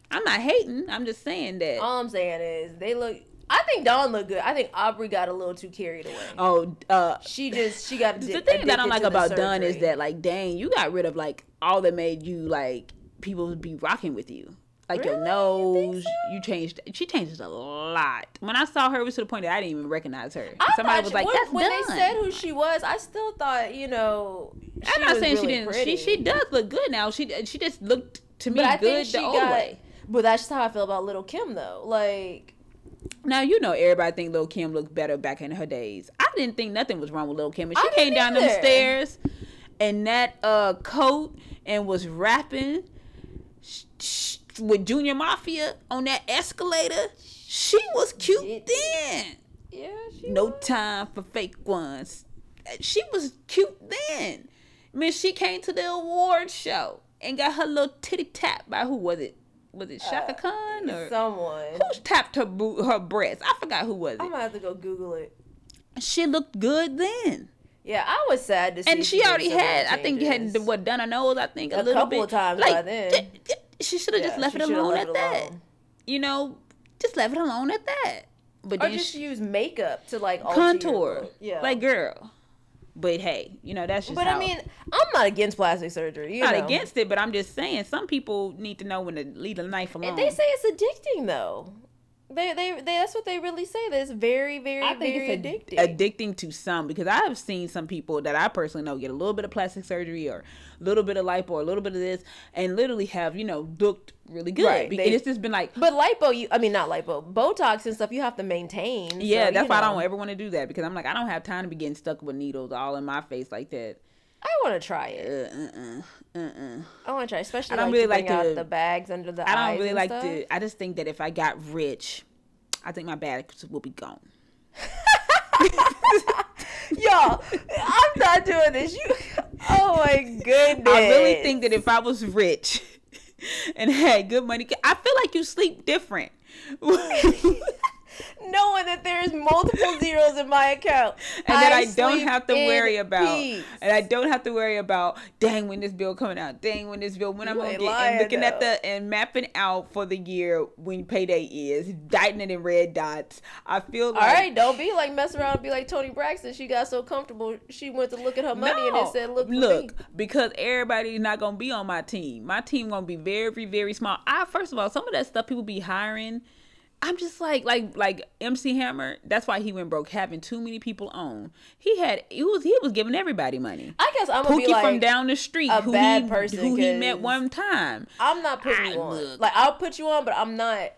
I'm not hating. I'm just saying that. All I'm saying is they look. I think Dawn looked good. I think Aubrey got a little too carried away. Oh, uh, She just she got the thing that I don't like about Dawn is that like, dang, you got rid of like all that made you like people be rocking with you. Like your Really? You nose, so? you changed. She changes a lot. When I saw her, it was to the point that I didn't even recognize her. I Somebody was like, when, "That's when Dawn." they said who she was, I still thought you know. I'm not saying really she didn't. Pretty. She she does look good now. She she just looked to me But I good think she the old got. way. But that's just how I feel about Little Kim though. Like Now you know everybody think Lil Kim looked better back in her days. I didn't think nothing was wrong with Lil Kim, and she came down them either. stairs in that uh coat and was rapping sh- sh- with Junior Mafia on that escalator. She was cute then. yeah, she No was. time for fake ones. She was cute then. I mean, she came to the award show and got her little titty tap by who was it? Was it uh, Chaka Khan or someone. who tapped her boo- her breast? I forgot who was it. I'm gonna have to go Google it. She looked good then, Yeah, I was sad to see. and she already had. I think had what done her nose. I think a, A little couple bit. of times like, by then. th- th- She should have Yeah, just left it alone left at it that. alone. You know, just left it alone at that. But Or just she, use makeup to like contour. Yeah, Like girl. But hey, you know that's just. But how, I mean, I'm not against plastic surgery. You not know. against it, but I'm just saying some people need to know when to leave a knife alone. And they say it's addicting though. They, they they that's what they really say. That it's very very I think very it's addicting. addicting to some because I have seen some people that I personally know get a little bit of plastic surgery or a little bit of lipo or a little bit of this and literally have you know looked really good. Right, they- and it's just been like, but lipo, you I mean not lipo, Botox and stuff. You have to maintain. yeah, so, that's why I don't ever want to do that because I'm like I don't have time to be getting stuck with needles all in my face like that. I want to try Uh, it. uh, uh, uh, uh. I want to try, especially I don't like really like out the bags under the eyes. I don't really like stuff. to. I just think that if I got rich, I think my bags will be gone. Y'all, I'm not doing this. You, oh my goodness. I really think that if I was rich and had good money, I feel like you sleep different. knowing that there's multiple zeros in my account, and that I don't have to worry about, peace. and I don't have to worry about, dang, when this bill coming out, dang, when this bill, when I'm gonna get, lying, and looking at the and mapping out for the year when payday is, dotting it in red dots. I feel like, All right, don't be like mess around and be like Toni Braxton. She got so comfortable, she went to look at her money and it said, "Look, look, me." because everybody's not gonna be on my team. My team gonna be very, very small. I first of all, some of that stuff people be hiring. I'm just like, like, like MC Hammer. That's why he went broke, having too many people on. He had, he was, he was giving everybody money. I guess I'm gonna Pookie be like, from down the street, a who bad he, person who he met one time. I'm not putting I you on. look- Like I'll put you on, but I'm not.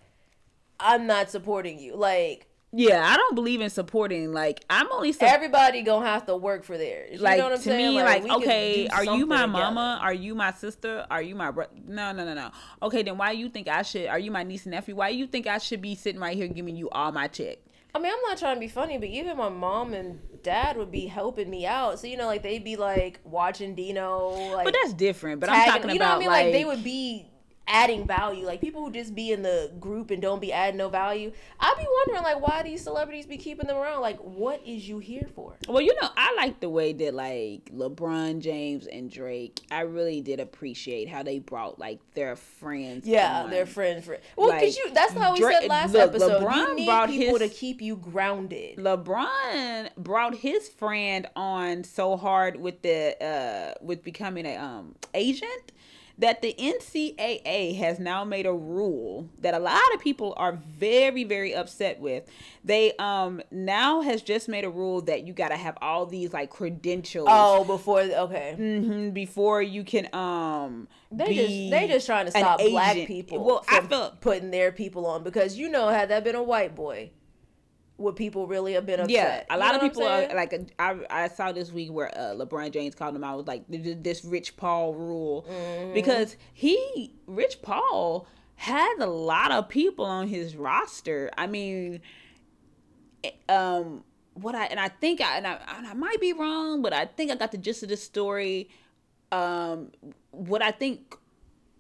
I'm not supporting you. Like Yeah, I don't believe in supporting. Like, I'm only so everybody gonna have to work for theirs. You like know what I'm to saying? me like, could okay are you my together. mama are you my sister are you my bro no no no no okay then why you think i should are you my niece and nephew why you think i should be sitting right here giving you all my check I mean, I'm not trying to be funny, but even my mom and dad would be helping me out. So you know, like they'd be like watching Dino, like but that's different but i'm talking you know about what I mean? like, Like, they would be adding value. Like people who just be in the group and don't be adding no value. I'd be wondering like why these celebrities be keeping them around. Like, what is you here for? well you know i like the way that like lebron james and drake i really did appreciate how they brought like their friends Yeah, on. they're friends. Well, Like, because you that's how we Dra- said last look, episode. LeBron you need brought people his- to keep you grounded. LeBron brought his friend on so hard with the uh with becoming a um agent that the NCAA has now made a rule that a lot of people are very very upset with. They um now has just made a rule that you got to have all these like credentials Oh, before okay. mhm, before you can um They be just they just trying to stop black people Well, I from putting their people on because you know had that been a white boy, would people really have been upset? Yeah, a You lot know of people are like. I I saw this week where uh, LeBron James called him out was like this Rich Paul rule Mm-hmm. because he Rich Paul has a lot of people on his roster. I mean, eh, um, what I and I think I and I, and I might be wrong, but I think I got the gist of this story. Um, what I think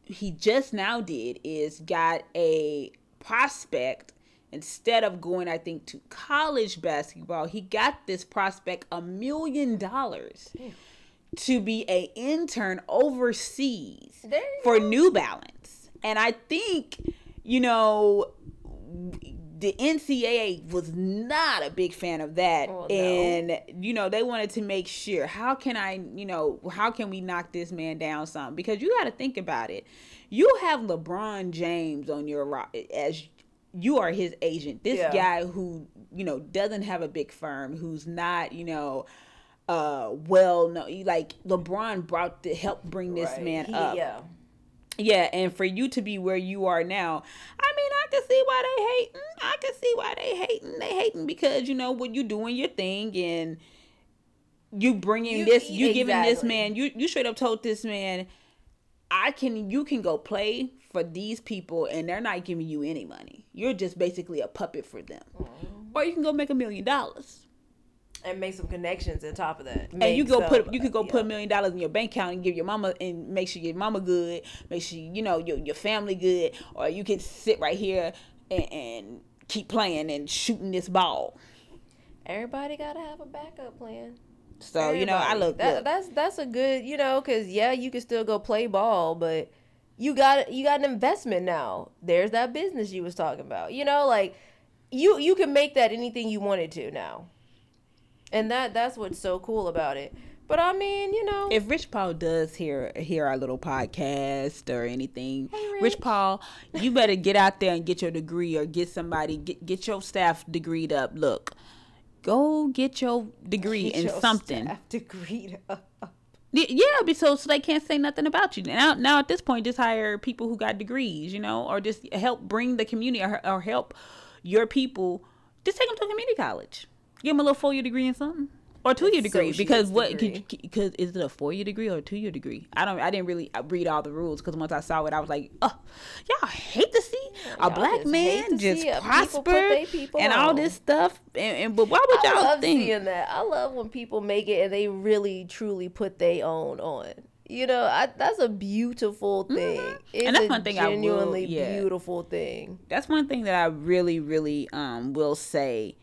he just now did is got a prospect instead of going i think to college basketball he got this prospect a million dollars hmm. to be a intern overseas for go. new balance and i think you know, the NCAA was not a big fan of that, Oh, no. and you know they wanted to make sure how can I, you know, how can we knock this man down some? Because you got to think about it. You have LeBron James on your as you are his agent. This Yeah. guy who you know doesn't have a big firm, who's not, you know. Uh, well, no, like LeBron brought to help bring this Right. man He- up. Yeah. Yeah, and for you to be where you are now, I mean, I can see why they hating. I can see why they hating. They hating because you know when you doing your thing and you bringing You- this, you giving this man, you you straight up told this man, I can, you can go play for these people and they're not giving you any money. You're just basically a puppet for them, mm-hmm. or you can go make a million dollars. And make some connections on top of that. and you go some- put you could go yeah. put a million dollars in your bank account and give your mama and make sure your mama good, make sure you know your your family good, or you can sit right here and, and keep playing and shooting this ball. Everybody gotta have a backup plan. So you know, I look that, that's that's a good you know because yeah you can still go play ball but you got you got an investment now there's that business you was talking about you know like you you can make that anything you wanted to now and that that's what's so cool about it but i mean you know if Rich Paul does hear hear our little podcast or anything, Hey, Rich. Rich. Paul, you better get out there and get your degree or get somebody get get your staff degreed up. Look, go get your degree get in your something. staff degree up. Yeah, so so they can't say nothing about you. Now, now at this point, just hire people who got degrees, you know, or just help bring the community or, or help your people. Just take them to a community college. Give them a little four year degree in something or two year degree. Because what? Because is it a four year degree or a two year degree? I don't. I didn't really read all the rules because once I saw it, I was like, oh, y'all hate to see a y'all black just man just uh, prosper put they people and all this stuff. And, and but why would y'all love think? seeing that. I love when people make it and they really truly put their own on. You know, I, that's a beautiful thing. It's Mm-hmm. And that's a one thing I will- genuinely yeah. beautiful thing. that's one thing that I really, really um will say.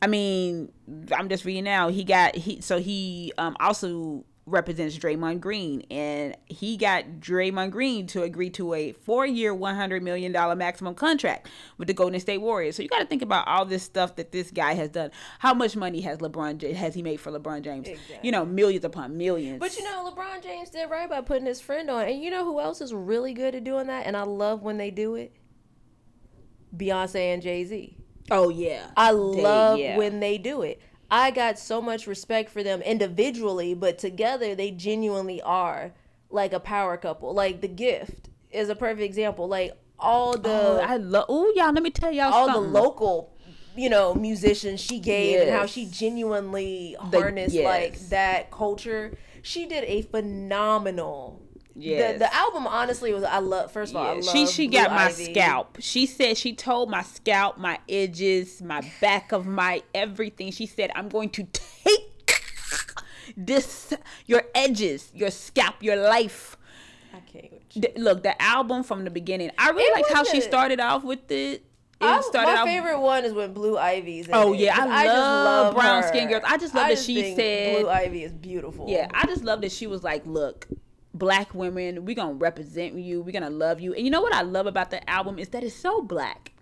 I mean, I'm just reading now. He got he so he um also represents Draymond Green, and he got Draymond Green to agree to a four-year, 100 million dollar maximum contract with the Golden State Warriors. So you got to think about all this stuff that this guy has done. How much money has LeBron has he made for LeBron James? Exactly. You know, millions upon millions. But you know, LeBron James did right by putting his friend on. And you know who else is really good at doing that? And I love when they do it? Beyonce and Jay Z. oh yeah, I They- love yeah. when they do it. I got so much respect for them individually, but together they genuinely are like a power couple. Like The Gift is a perfect example. Like all the Oh, I love. Oh y'all, let me tell y'all all something. the local you know musicians she gave and how she genuinely The- harnessed yes. like that culture she did a phenomenal Yes. the, the album honestly was i love first of all I Yeah, love she she Blue got my Ivy. scalp. She said she told my scalp, my edges, my back of my everything. She said, "I'm going to take this your edges, your scalp, your life." i can't with Look, the album from the beginning. I really It liked how she started off with it. I, my favorite one is when Blue Ivy's in Oh, yeah, I 'cause just love brown her. skin girls. I just love that she think said- Blue Ivy is beautiful. Yeah, I just love that she was like, "Look, black women, we gonna represent you. We're gonna love you." And you know what I love about the album is that it's so black.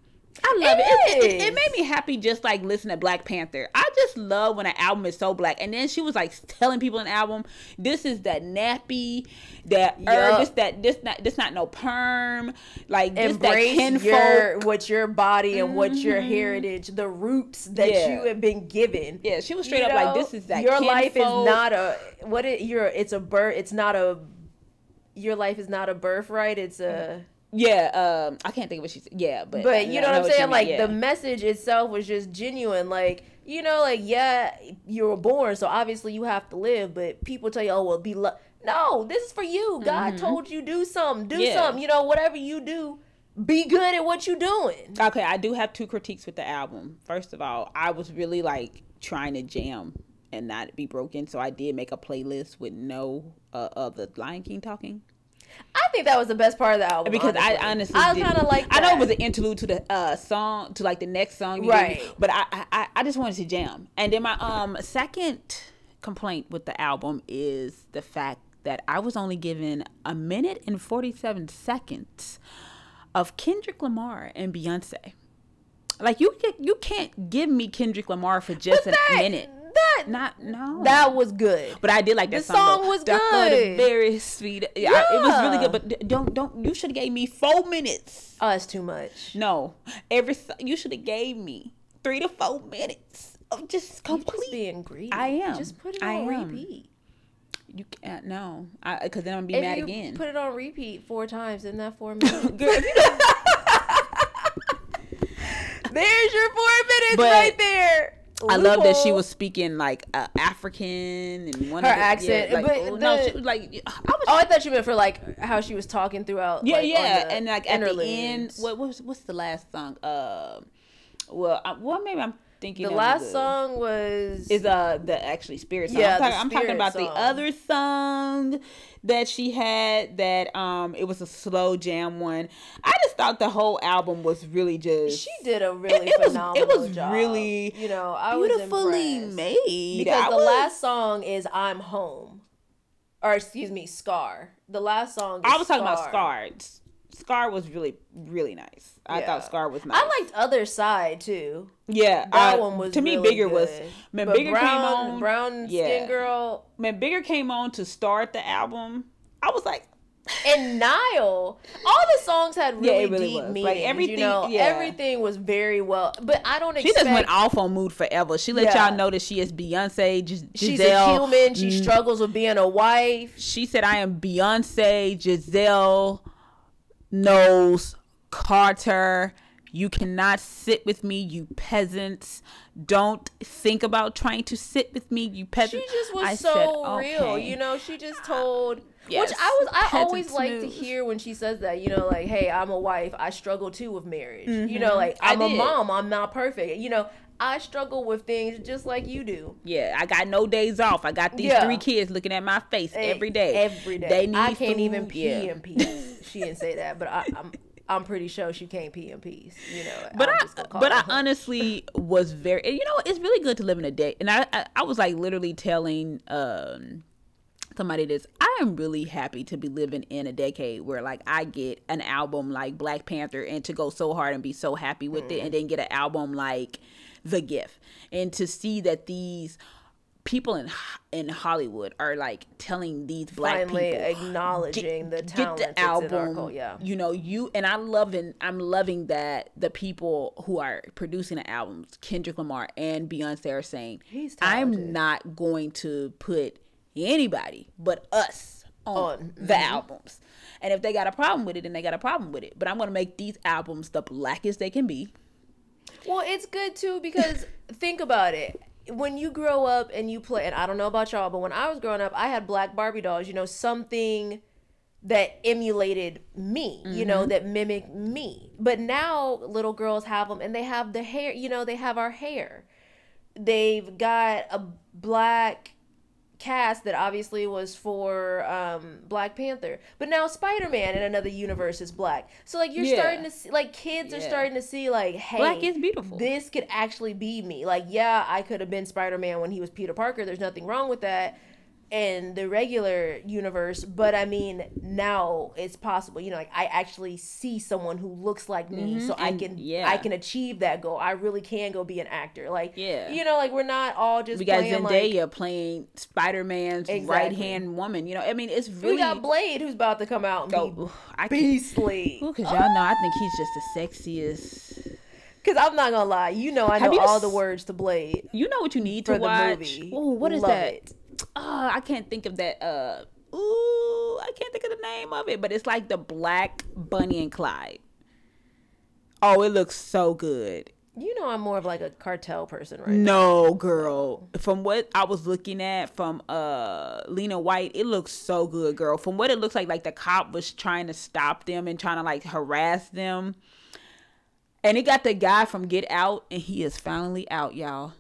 I love it. It, it, it is. made me happy just like listening to Black Panther. I just love when an album is so black. And then she was like telling people in the album, "This is that nappy, that herb, Yup. this that this not this not no perm, like this that embrace kinfolk." your what your body and what your mm-hmm. heritage, the roots that Yeah. you have been given. yeah, she was straight You up like, "This is that your life is not a what it you're it's a bird it's not a your life is not a birthright it's a Yeah, um, I can't think of what she said. Yeah, but but you I know what I'm saying like yeah. the message itself was just genuine like you know like yeah you were born so obviously you have to live but people tell you oh well be lo-. no this is for you God told you do something do Mm-hmm. Yeah. something you know whatever you do be good at what you're doing Okay, I do have two critiques with the album. First of all, I was really like trying to jam and not be broken, so I did make a playlist with no uh, of the Lion King talking I think that was the best part of the album because I honestly I kind of like I know it was an interlude to the uh, song to like the next song, you Right. did, But I, I I just wanted to jam. And then my um second complaint with the album is the fact that I was only given a minute and forty seven seconds of Kendrick Lamar and Beyonce. Like you you can't give me Kendrick Lamar for just a minute. That Not no. that was good. but I did like that the song. song was good. very sweet. Yeah, I- it was really good. But don't don't you should have gave me four minutes. Oh, that's too much. No, every so- you should have gave me three to four minutes of just You just complete. being greedy. I am. Just put it I on am. repeat. You can't no, because then I'm gonna be If mad you again. put it on repeat four times in that four minutes, Girl, if you don't- there's your four minutes But right there. I love that she was speaking like uh, African and one Her of the, accent, Yeah, like, but oh, no, she was like I was. Oh, I thought you meant for like how she was talking throughout. yeah, like, yeah, the and like at the end, what was what's the last song? Uh, well, I, well, maybe I'm thinking the of last song was is uh the actually spirit song. Yeah, I'm the talking, I'm talking about song. the other song that she had that um it was a slow jam one. I just thought the whole album was really just She did a really it was- it phenomenal was job. really you know, I beautifully was impressed. made because I the was- last song is "I'm Home," or excuse me, "Scar." The last song. Is I was talking about Scar. Scar was really really nice. I Yeah. thought Scar was nice. I liked "Other Side" too. yeah. That uh, one was to me really bigger was good. when But bigger brown, came on. Brown yeah. skin girl When bigger came on to start the album, I was like, and Nile. All the songs had really, Yeah, really deep was. Like, meanings. everything- you know, yeah. everything was very well. But I don't she expect. just went off on mood forever. She let Yeah. y'all know that she is Beyonce, Gis- She's a human. She Mm, struggles with being a wife. She said, "I am Beyonce, Giselle, Knowles, Carter." You cannot sit with me, you peasants. Don't think about trying to sit with me, you peasants. She just was I so said, real, okay. you know. She just told, Yes, which I was. I always like to hear when she says that, you know, like, "Hey, I'm a wife. I struggle too with marriage. You know, like Mm-hmm. I I'm a mom. I'm not perfect. You know, I struggle with things just like you do. Yeah, I got no days off. I got these Yeah. three kids looking at my face Eh, every day. Every day. They need I can't even pee yeah. in peace. She didn't say that, but I, I'm. I'm pretty sure she can't pee in peace. You know, But I'm I, just gonna call but I her. honestly was very, and you know, it's really good to live in a day. And I, I, I was like literally telling um somebody this. I am really happy to be living in a decade where like I get an album like Black Panther and to go so hard and be so happy with it, and then get an album like The Gift, and to see that these people in in Hollywood are like telling these black finally people acknowledging the get talent the that's in our yeah. you know you and i loving i'm loving that the people who are producing the albums kendrick lamar and beyonce are saying i'm not going to put anybody but us on, On, the albums. And if they got a problem with it then they got a problem with it. But i'm going to make these albums the blackest they can be. Well, it's good too because think about it. When you grow up and you play, and I don't know about y'all, but when I was growing up, I had black Barbie dolls, you know, something that emulated me, you know, mm-hmm. that mimicked me. But now little girls have them and they have the hair, you know, they have our hair. They've got a black cast that obviously was for um Black Panther. But now Spider-Man in another universe is black. So like you're Yeah. starting to see like kids are starting to see like hey Black is beautiful. This could actually be me. Like yeah, I could have been Spider-Man when he was Peter Parker. There's nothing wrong with that in the regular universe, but I mean now it's possible. You know, like I actually see someone who looks like me mm-hmm, so I and- can yeah. I can achieve that goal. I really can go be an actor. Like Yeah. You know, like we're not all just we got playing like zendaya playing spider-man's Exactly. right-hand woman you know i mean it's really we got Blade who's about to come out and Oh, be I can't- beastly. Cause y'all know I think he's just the sexiest. Because I'm not gonna lie, you know I know all s- the words to Blade You know what you need for to the watch? movie. Oh, what is Love that? it. Uh, I can't think of that. Uh, ooh, I can't think of the name of it, but it's like the Black Bonnie and Clyde. Oh, it looks so good. You know I'm more of like a cartel person, right? No, girl. From what I was looking at from uh Lena Waithe, it looks so good, girl. From what it looks like, like the cop was trying to stop them and trying to like harass them. And it got the guy from Get Out, and he is finally out, y'all.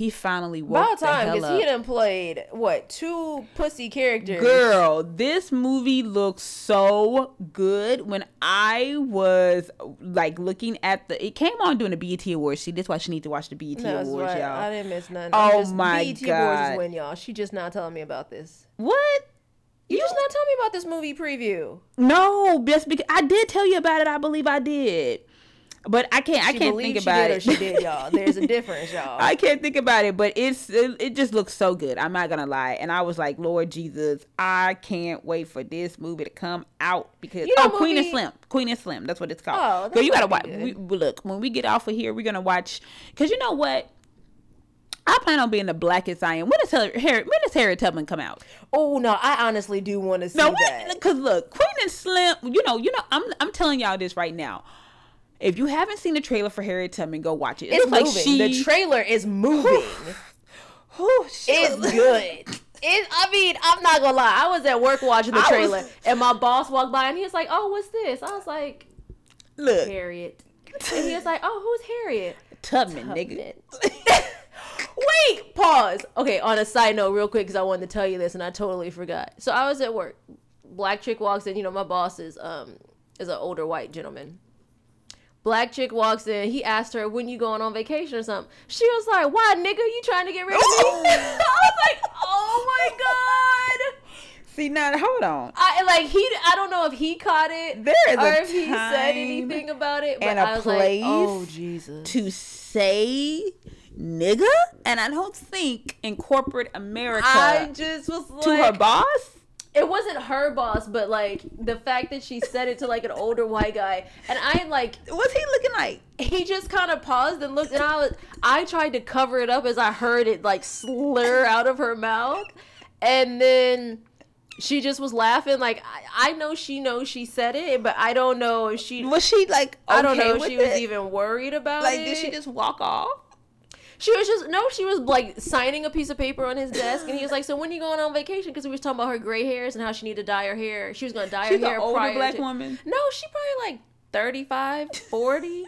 He finally woke About the time, hell because he done played what two pussy characters. Girl, this movie looks so good. When I was like looking at the, it came on during the BET Awards. See, this why she need to watch the BET No, Awards, right. y'all. I didn't miss nothing. Oh just, my BET Awards God. is when y'all. She just not telling me about this. What? You just not tell me about this movie preview. No, just because I did tell you about it. I believe I did, but I can't. I She can't believed think about it. She did, y'all. There's a difference, y'all. I can't think about it, but it's it, it just looks so good. I'm not gonna lie, and I was like, Lord Jesus, I can't wait for this movie to come out because You know oh, Queen and movie- Slim, Queen and Slim, that's what it's called. Oh, Girl, you gotta watch. We, look, when we get off of here, we're gonna watch because you know what. I plan on being the blackest I am. When does Harry, Harry when does Harry Tubman come out? oh no, I honestly do want to see No, that. because look, Queen and Slim. You know, you know. I'm I'm telling y'all this right now. If you haven't seen the trailer for Harriet Tubman, go watch it. It It's looks like she. the trailer is moving. Whew, it's good. It, I mean, I'm not gonna lie. I was at work watching the I was- trailer, and my boss walked by, and he was like, "Oh, what's this?" I was like, Look, "Harriet," and he was like, "Oh, who's Harriet?" Tubman, nigga. Wait, pause. Okay, on a side note, real quick, because I wanted to tell you this and I totally forgot. So I was at work. Black chick walks in. You know, my boss is um is an older white gentleman. Black chick walks in. He asked her, "When you going on vacation or something?" She was like, "Why, nigga? You trying to get rid of me?" Oh. I was like, "Oh my god!" See now, hold on. I like he. I don't know if he caught it There is or if he said anything about it. But and a I was place like, "Oh Jesus!" To say nigga, and I don't think in corporate America I just was like, to her boss. It wasn't her boss, but like the fact that she said it to like an older white guy, and I like What's he looking like? he just kind of paused and looked, and I was I tried to cover it up as I heard it like slur out of her mouth, and then she just was laughing. Like I, I know she knows she said it, but I don't know if she. Was she like? I don't know if she was it? even worried about like. it. Did she just walk off? She was just no. She was like signing a piece of paper on his desk, and he was like, "So when are you going on vacation?" Because we was talking about her gray hairs and how she needed to dye her hair. She was going to dye She's her an hair older prior black to- woman. No, she probably like 35, 40.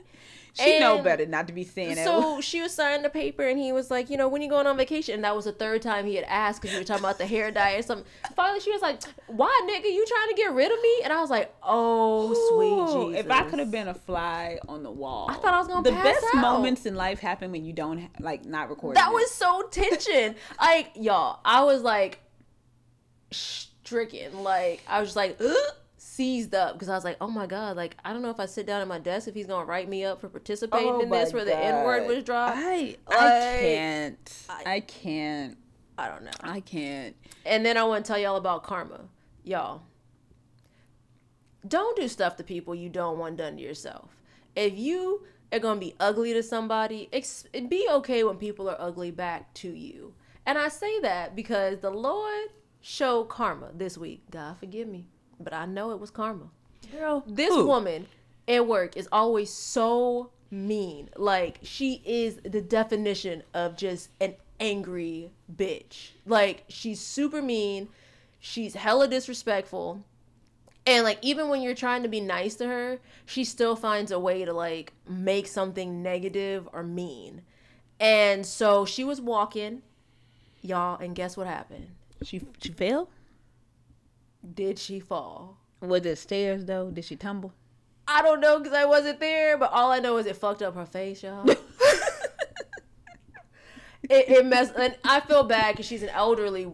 She know better not to be saying that. So she was signing the paper, and he was like, "You know, when you going on vacation?" And that was the third time he had asked because we were talking about the hair dye or something. Finally, she was like, "Why, nigga? You trying to get rid of me?" And I was like, "Oh, sweet Jesus!" If I could have been a fly on the wall, I thought I was gonna put The best out. moments in life happen when you don't like not recording. That it. was so tension. like, y'all, I was like stricken. Like, I was just like "Ugh," seized up because I was like, oh my god, like I don't know if I sit down at my desk if he's gonna write me up for participating Oh in this where the N word was dropped. I I can't. I- I can't. I don't know. I can't. And then I want to tell y'all about karma, y'all. Don't do stuff to people you don't want done to yourself. If you are gonna be ugly to somebody, ex- be okay when people are ugly back to you. And I say that because the Lord showed karma this week. God forgive me, but I know it was karma. Girl, This who? woman at work is always so mean. Like she is the definition of just an angry bitch. Like she's super mean. She's hella disrespectful. And like even when you're trying to be nice to her, she still finds a way to like make something negative or mean. And so she was walking, y'all, and guess what happened? She she fell. Did she fall? Was it stairs though? Did she tumble? I don't know because I wasn't there, but all I know is it fucked up her face, y'all. it, it messed, and I feel bad because she's an elderly.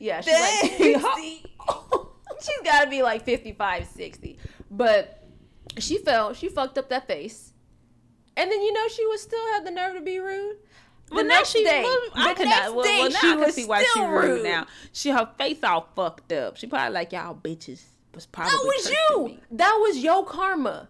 Yeah, she's like Dang. 60. she's got to be like 55, 60. But she fell. She fucked up that face. And then, you know, she would still have the nerve to be rude. The Well, next she, day, well, I could not, well, well, now she I can was see why she still rude rude. now. She her face all fucked up. She probably like y'all bitches was probably That was you. me. That was your karma.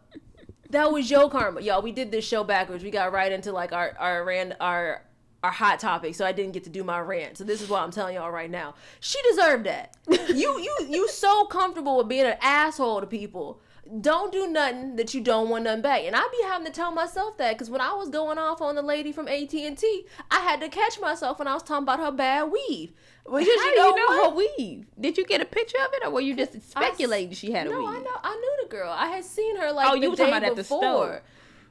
That was your karma, y'all. We did this show backwards. We got right into like our our ran our our hot topic, so I didn't get to do my rant. So this is what I'm telling y'all right now. She deserved that. you you you so comfortable with being an asshole to people. Don't do nothing that you don't want nothing back. And I be having to tell myself that because when I was going off on the lady from AT and T, I had to catch myself when I was talking about her bad weave. Because How you know, you know her weave? Did you get a picture of it, or were you just speculating she had a No, weave? I know. I knew the girl. I had seen her like Oh, the you were day talking about at the before. store.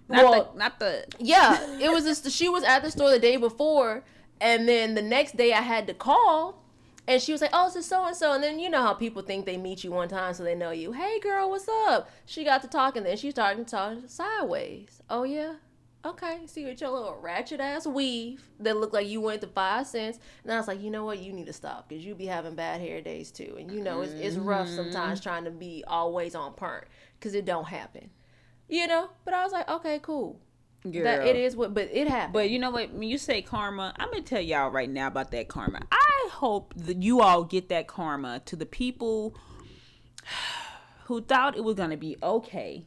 Not Well, the, not the. yeah, it was just she was at the store the day before, and then the next day I had to call, and she was like, "Oh, it's so and so," and then you know how people think they meet you one time so they know you. Hey, girl, what's up? She got to talking, then she started talking sideways. Oh yeah, okay, see with your little ratchet ass weave that looked like you went to five cents. And I was like, you know what, you need to stop because you be having bad hair days too, and you know it's it's rough Mm-hmm. sometimes trying to be always on point because it don't happen, you know. But I was like, okay, cool. That it is what, but it happened. But you know what? When you say karma, I'm gonna tell y'all right now about that karma. I hope that you all get that karma to the people who thought it was gonna be okay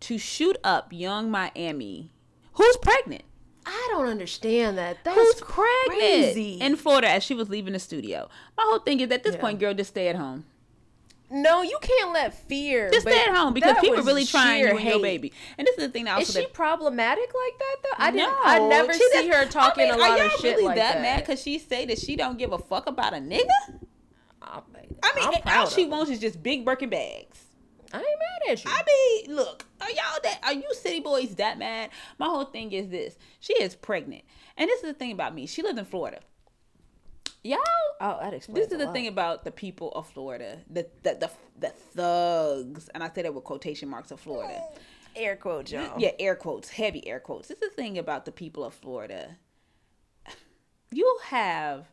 to shoot up Yung Miami, who's pregnant, I don't understand that. That's who's pregnant crazy. in Florida as she was leaving the studio. My whole thing is at this Yeah. point, girl, just stay at home. No, you can't let fear. Just stay at home because people really trying you sheer and your hate. baby. And this is the thing that Is also is she that problematic like that though? I didn't. No, I never see just- her talking I mean, a lot are of shit really like that. that. mad because she say that she don't give a fuck about a nigga? I I mean, I'm all she wants is just big Birkin bags. I ain't mad at you. I mean, look, are y'all that? Are you city boys that mad? My whole thing is this: she is pregnant, and this is the thing about me. She lives in Florida. Y'all, oh, that explains. this is the lot. thing about the people of Florida, the the the, the thugs, and I say that with quotation marks of Florida. Air quotes, y'all. Yeah, air quotes, heavy air quotes. This is the thing about the people of Florida. You'll have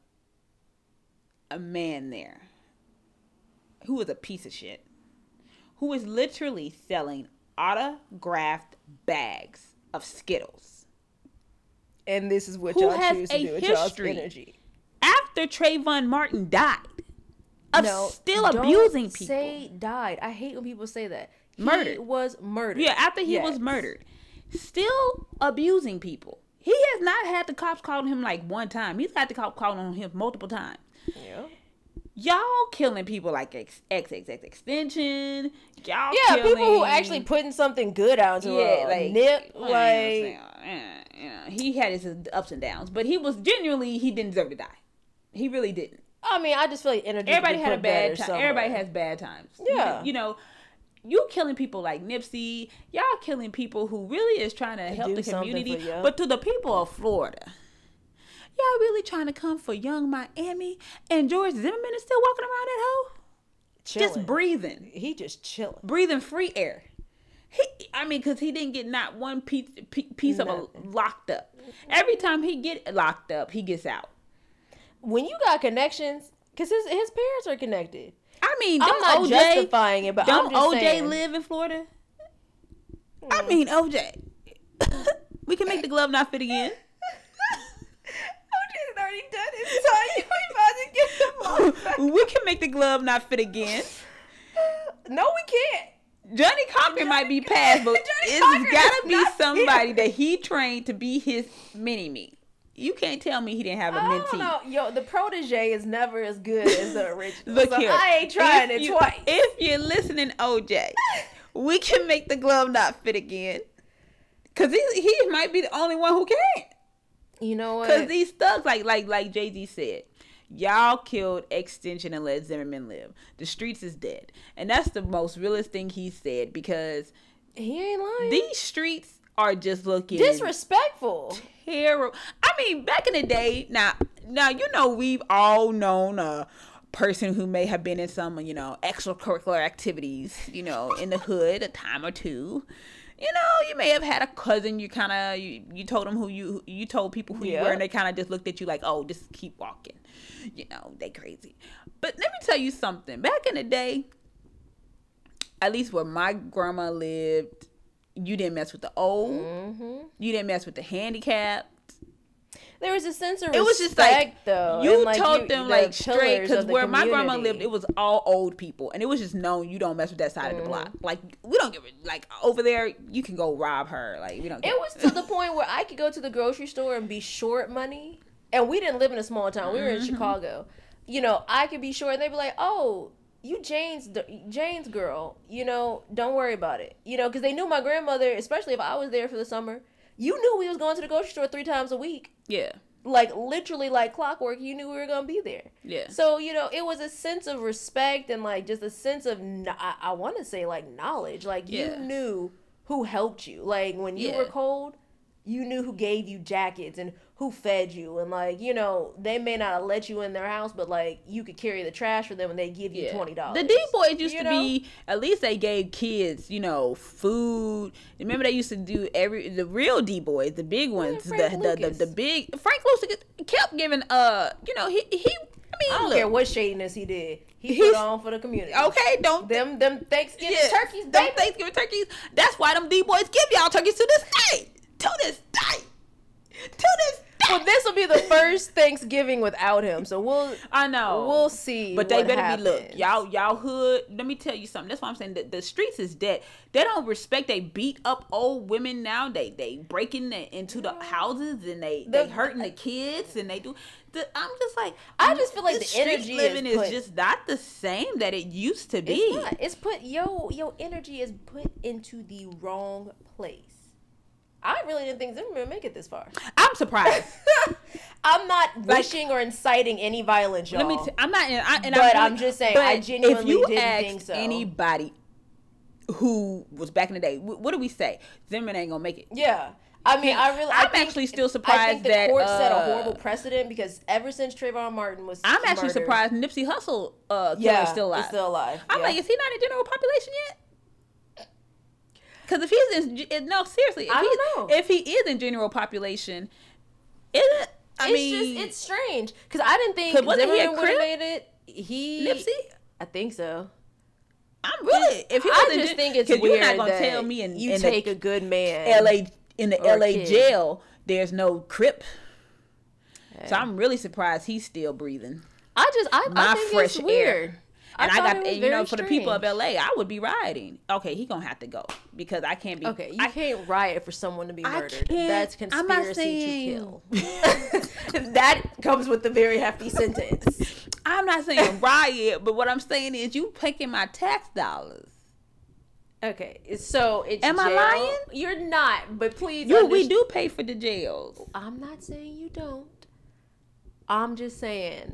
a man there who is a piece of shit, who is literally selling autographed bags of Skittles. And this is what Who y'all has choose to a do with y'all's energy. After Trayvon Martin died, of No, still abusing people. Say died. I hate when people say that. He was murdered. Yeah, after he Yes. was murdered, still abusing people. He has not had the cops call him like one time. He's had the cops calling on him multiple times. Yeah. Y'all killing people like X, XXXTentacion. Y'all Yeah, killing, people who actually putting something good out into yeah, like nip, well, you know what I'm saying? like Yeah, yeah. he had his ups and downs, but he was genuinely he didn't deserve to die. He really didn't. I mean, I just feel like energy. Everybody had a bad better time. Everybody has bad times. Yeah. You, you know, you killing people like Nipsey. Y'all killing people who really is trying to help the community. But to the people of Florida, y'all really trying to come for Yung Miami and George Zimmerman is still walking around that hoe, just breathing, He just chilling. breathing free air. He, I mean, cause he didn't get not one piece piece of a locked up. Every time he get locked up, he gets out. When you got connections, because his his parents are connected. I mean, I'm don't OJ, justifying it, but Don't I'm OJ saying. live in Florida? Hmm. I mean, OJ. we can make the glove not fit again. OJ's already done it, so you about to get the we can make the glove not fit again. No, we can't. Johnnie Cochran might be passed, but Johnny it's gotta be somebody here. that he trained to be his mini me. You can't tell me he didn't have a I don't mentee. know. Yo, the protege is never as good as the original. Look so here. I ain't trying If it you- twice. If you're listening, OJ, we can make the glove not fit again. Cause he he might be the only one who can't. you know what? Cause these thugs, like like like Jay Z said, y'all killed Extension and let Zimmerman live. The streets is dead, and that's the most realest thing he said because he ain't lying. these streets are just looking Disrespectful. terrible. I mean, back in the day, now now you know we've all known a person who may have been in some you know extracurricular activities, you know, in the hood a time or two. You know, you may have had a cousin. You kind of you, you told them who you you told people who you were, and they kind of just looked at you like, oh, just keep walking. You know, they crazy. But let me tell you something. Back in the day, at least where my grandma lived, you didn't mess with the old. Mm-hmm. You didn't mess with the handicapped. There was a sense of It was just like respect, though. you like, told you- them the like straight because where my grandma lived, it was all old people, and it was just known you don't mess with that side of the block. Mm-hmm. Like we don't give a like over there. You can go rob her. Like we don't. It was to the point where I could go to the grocery store and be short money. And we didn't live in a small town. We were Mm-hmm. in Chicago. You know, I could be short and they'd be like, "Oh, you Jane's Jane's girl. You know, don't worry about it." You know, because they knew my grandmother, especially if I was there for the summer. You knew we was going to the grocery store three times a week. yeah, Like literally like clockwork, you knew we were gonna be there. yeah. So you know, it was a sense of respect and like just a sense of I, I want to say like knowledge. Like Yeah. you knew who helped you. Like when you Yeah. were cold, you knew who gave you jackets and who fed you? And like you know they may not let you in their house but like you could carry the trash for them and they give you twenty dollars. The D boys used You to be at least they gave kids, you know, food. Remember they used to do every the real D boys, the big ones, the, the, the the big Frank Lucas kept giving uh, you know, he he I mean, I don't look, care what shadiness he did. He put on for the community. Okay, don't them them Thanksgiving yeah, turkeys them baby. Thanksgiving turkeys. That's why them D boys give y'all turkeys to this day. To this day. To this day. well this will be the first Thanksgiving without him so we'll I know. we'll see But they what better be look, y'all y'all hood. Let me tell you something. That's why I'm saying the, the streets is dead. They don't respect. They beat up old women now. They they breaking the, into the houses and they they hurting the kids and they do. The, I'm just like I just feel like this the energy street is living is, just not the same that it used to be. It's not. It's put yo yo energy is put into the wrong place. I really didn't think Zimmerman would make it this far. I'm surprised. I'm not wishing or inciting any violence, y'all. Let me. T- I'm not. in- I, and But I'm, I'm just saying, I genuinely if you didn't asked think so. Anybody who was back in the day, wh- what do we say? Zimmerman ain't gonna make it. yeah. I mean, I really. I I'm think- actually still surprised I think the that, court set a uh, horrible precedent because ever since Trayvon Martin was, I'm actually surprised Nipsey Hussle uh, Yeah, is still alive. still alive. I'm yeah. like, is he not in general population yet? Because if he's in, no, seriously, if I he, don't know. If he is in general population, isn't I it's mean, just it's strange because I didn't think wasn't he a Zimmerman would have made it. He Nipsey? I think so. I'm really. If he was I in just gen- think it's weird you're not gonna tell me you in take the a good man, L.A. in the L.A. kid. jail, there's no crip. So I'm really surprised he's still breathing. I just I, My I think fresh it's air. And I, thought got, and, you know, very for the people of. LA, I would be rioting. Okay, he gonna have to go because I can't be. Okay, you I, can't riot for someone to be I murdered. That's I'm not conspiracy to kill. that comes with a very hefty sentence. I'm not saying riot, but what I'm saying is you taking my tax dollars. Okay, so it's Am I lying? You're not, but please. You, we do pay for the jails. I'm not saying you don't. I'm just saying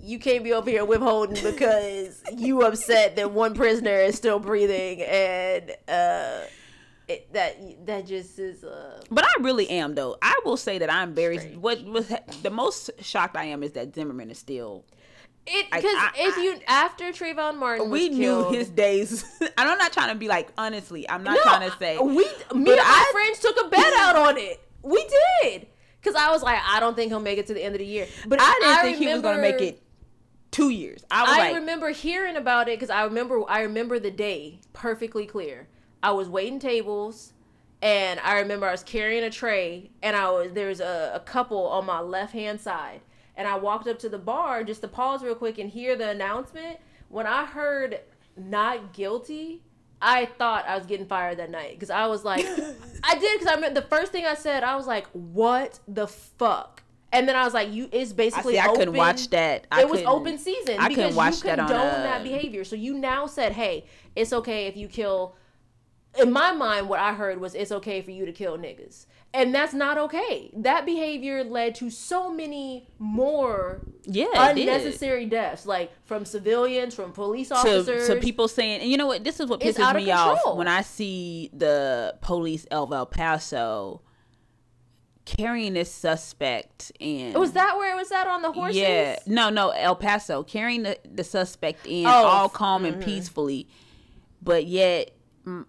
you can't be over here withholding because you upset that one prisoner is still breathing and uh it, that that just is uh But I really am though. I will say that I'm very. Strange. What was the most shocked I am is that Zimmerman is still. it because I- if I- you after Trayvon Martin We knew his days. and I'm not trying to be like honestly. I'm not No, trying to say we me and my I- friends took a bet out on it. We did because I was like, I don't think he'll make it to the end of the year. But I didn't think he was gonna make it two years. I I like, remember hearing about it because I remember I remember the day perfectly clear. I was waiting tables, and I remember I was carrying a tray, and I was there was a, a couple on my left hand side, and I walked up to the bar just to pause real quick and hear the announcement. When I heard not guilty, I thought I was getting fired that night because I was like, I did because I meant the first thing I said I was like, what the fuck. And then I was like, "You it's I basically see. I couldn't watch that. I it was open season I because couldn't watch you that condone on, uh, that behavior. So you now said, "Hey, it's okay if you kill." In my mind, what I heard was it's okay for you to kill niggas, and that's not okay. That behavior led to so many more Yeah, unnecessary deaths, like from civilians, from police officers. to people saying, and you know what? This is what pisses me off when I see the police of El Paso carrying this suspect in. was that where it was at on the horses? Yeah, no, no, El Paso carrying the, the suspect in Oh, all calm mhm. and peacefully, but yet,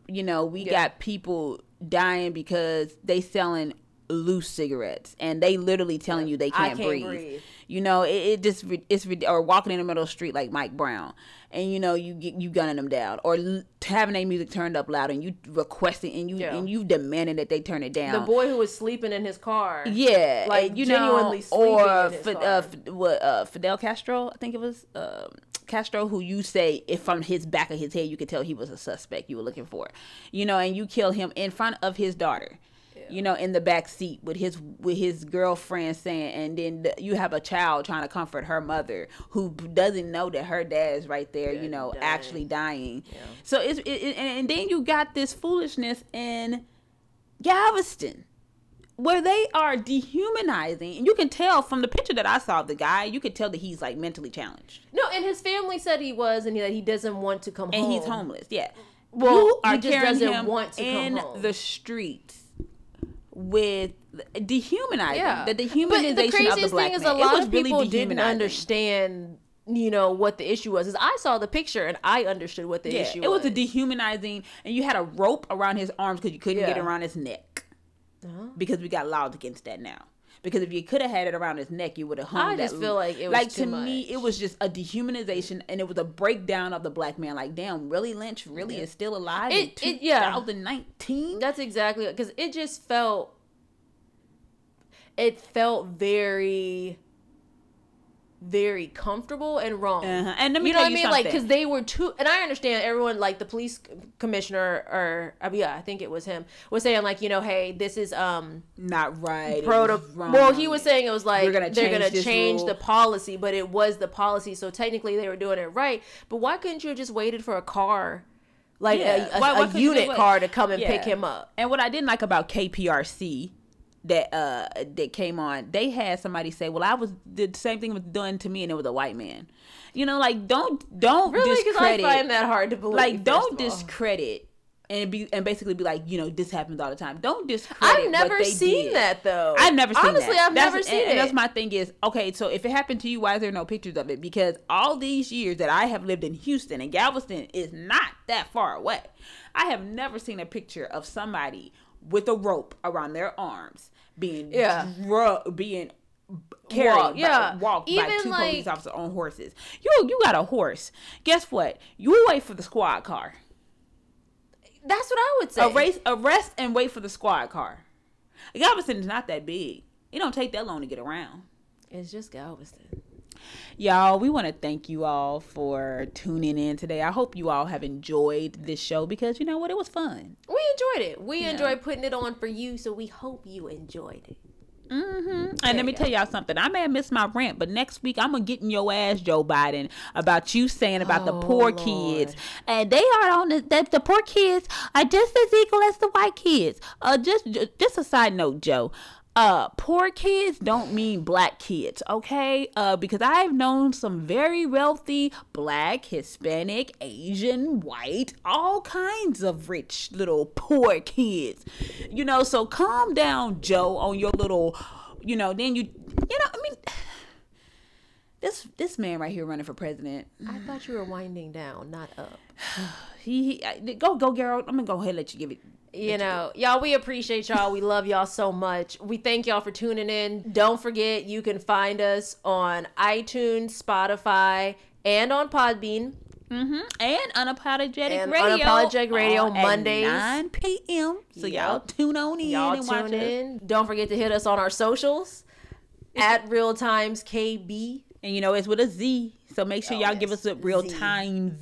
you know, we Yeah. got people dying because they selling loose cigarettes and they literally telling you they can't, can't breathe. breathe. You know, it, it just it's or walking in the middle of the street like Mike Brown, and you know you get you gunning them down or l- having their music turned up loud and you requesting and you Yeah. and you demanding that they turn it down. The boy who was sleeping in his car. Yeah, Like, you genuinely know, sleeping or in his car. uh, F- what uh, Fidel Castro, I think it was um Castro, who you say if from his back of his head you could tell he was a suspect you were looking for, you know, and you kill him in front of his daughter, you know, in the back seat with his with his girlfriend saying, and then the, you have a child trying to comfort her mother who doesn't know that her dad is right there, you know, dying. actually dying. So it's it, and then you got this foolishness in Galveston where they are dehumanizing and you can tell from the picture that i saw of the guy you could tell that he's like mentally challenged No, and his family said he was, and he, that he doesn't want to come and home. And he's homeless yeah Well, you he are just doesn't want to come home. in home. the streets with dehumanizing yeah. the But dehumanization the of the craziest black thing is man. a lot of really people didn't understand, you know, what the issue was. Is I saw the picture and I understood what the Yeah, issue it was was. a dehumanizing, and you had a rope around his arms because you couldn't get around his neck. Uh-huh. Because we got laws against that now. Because if you could have had it around his neck, you would have hung. I that just feel like it was like to me, it was just a dehumanization, and it was a breakdown of the black man. Like, damn, really, Lynch really is still alive It- in it- yeah. 2019. That's exactly because it just felt. It felt very. Very comfortable and wrong. Uh-huh. And let me you know what I mean? Like, because they were too, and I understand everyone, like the police commissioner, or uh, yeah, I think it was him, was saying like, you know, hey, this is um Not right. proto. Well, he was saying it was like gonna they're gonna change rule. the policy, but it was the policy, so technically they were doing it right. But why couldn't you have just waited for a car, like Yeah. a, a, Why- why a unit car, to come and Yeah. pick him up? And what I didn't like about KPRC that uh that came on, they had somebody say, "Well, I was the same thing was done to me, and it was a white man." You know, like don't don't Really, because I discredit, find that hard to believe. like don't discredit and be and basically be like, you know, this happens all the time. Don't discredit. I've never seen did. that though. I've never seen Honestly, that. I've That's- never seen and, it. And that's my thing is, okay, so if it happened to you, why is there no pictures of it? Because all these years that I have lived in Houston and Galveston is not that far away. I have never seen a picture of somebody with a rope around their arms being Yeah. dru- being carried Walk, by, yeah. walked by two like- police officers on horses. You you got a horse. Guess what? You wait for the squad car. That's what I would say. Arrest, arrest and wait for the squad car. Galveston is not that big. It don't take that long to get around. It's just Galveston. Y'all, we want to thank you all for tuning in today. I hope you all have enjoyed this show because you know what? It was fun. We enjoyed it. We enjoyed putting it on for you, so we hope you enjoyed it. Mm-hmm. And let me you tell y'all something. I may have missed my rant, but next week I'm gonna get in your ass, Joe Biden, about you saying about the Oh, poor Lord. kids, and they are on the that the poor kids are just as equal as the white kids. Uh, just ju- just a side note, Joe. Uh, poor kids don't mean black kids, okay? Uh, because I've known some very wealthy black, Hispanic, Asian, white, all kinds of rich little poor kids. You know, so calm down, Joe, on your little, you know, then you, you know, I mean, this this man right here running for president, I thought you were winding down, not up. he, he go go Gerald, I'm gonna go ahead and let you give it. You know, y'all, we appreciate y'all. We love y'all so much. We thank y'all for tuning in. Don't forget, you can find us on iTunes, Spotify, and on Podbean. Mm-hmm. And unapologetic And radio, Unapologetic Radio, on at Mondays. 9 p.m. So y'all tune on in Y'all and watch tune us. in. Don't forget to hit us on our socials at Real Times KB. And you know it's with a Z, so make sure Oh, y'all give us a real Z. times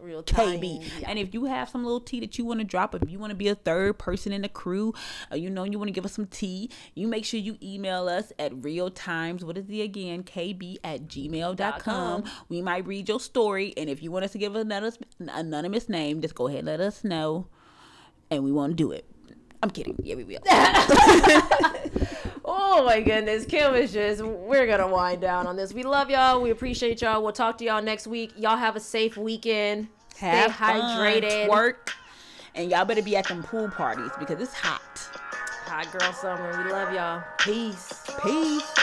Real KB. Times, yeah. And if you have some little tea that you want to drop, if you want to be a third person in the crew, uh, you know you want to give us some tea, you make sure you email us at real times. What is the again? KB at gmail.com. com. We might read your story, and if you want us to give another anonymous name, just go ahead and let us know, and we won't do it. I'm kidding. Yeah, we will. Oh my goodness, Kim is just, we're gonna wind down on this. We love y'all. We appreciate y'all. We'll talk to y'all next week. Y'all have a safe weekend. Have Stay hydrated. fun, twerk, and y'all better be at them pool parties because it's hot. Hot girl summer. We love y'all. Peace. Peace.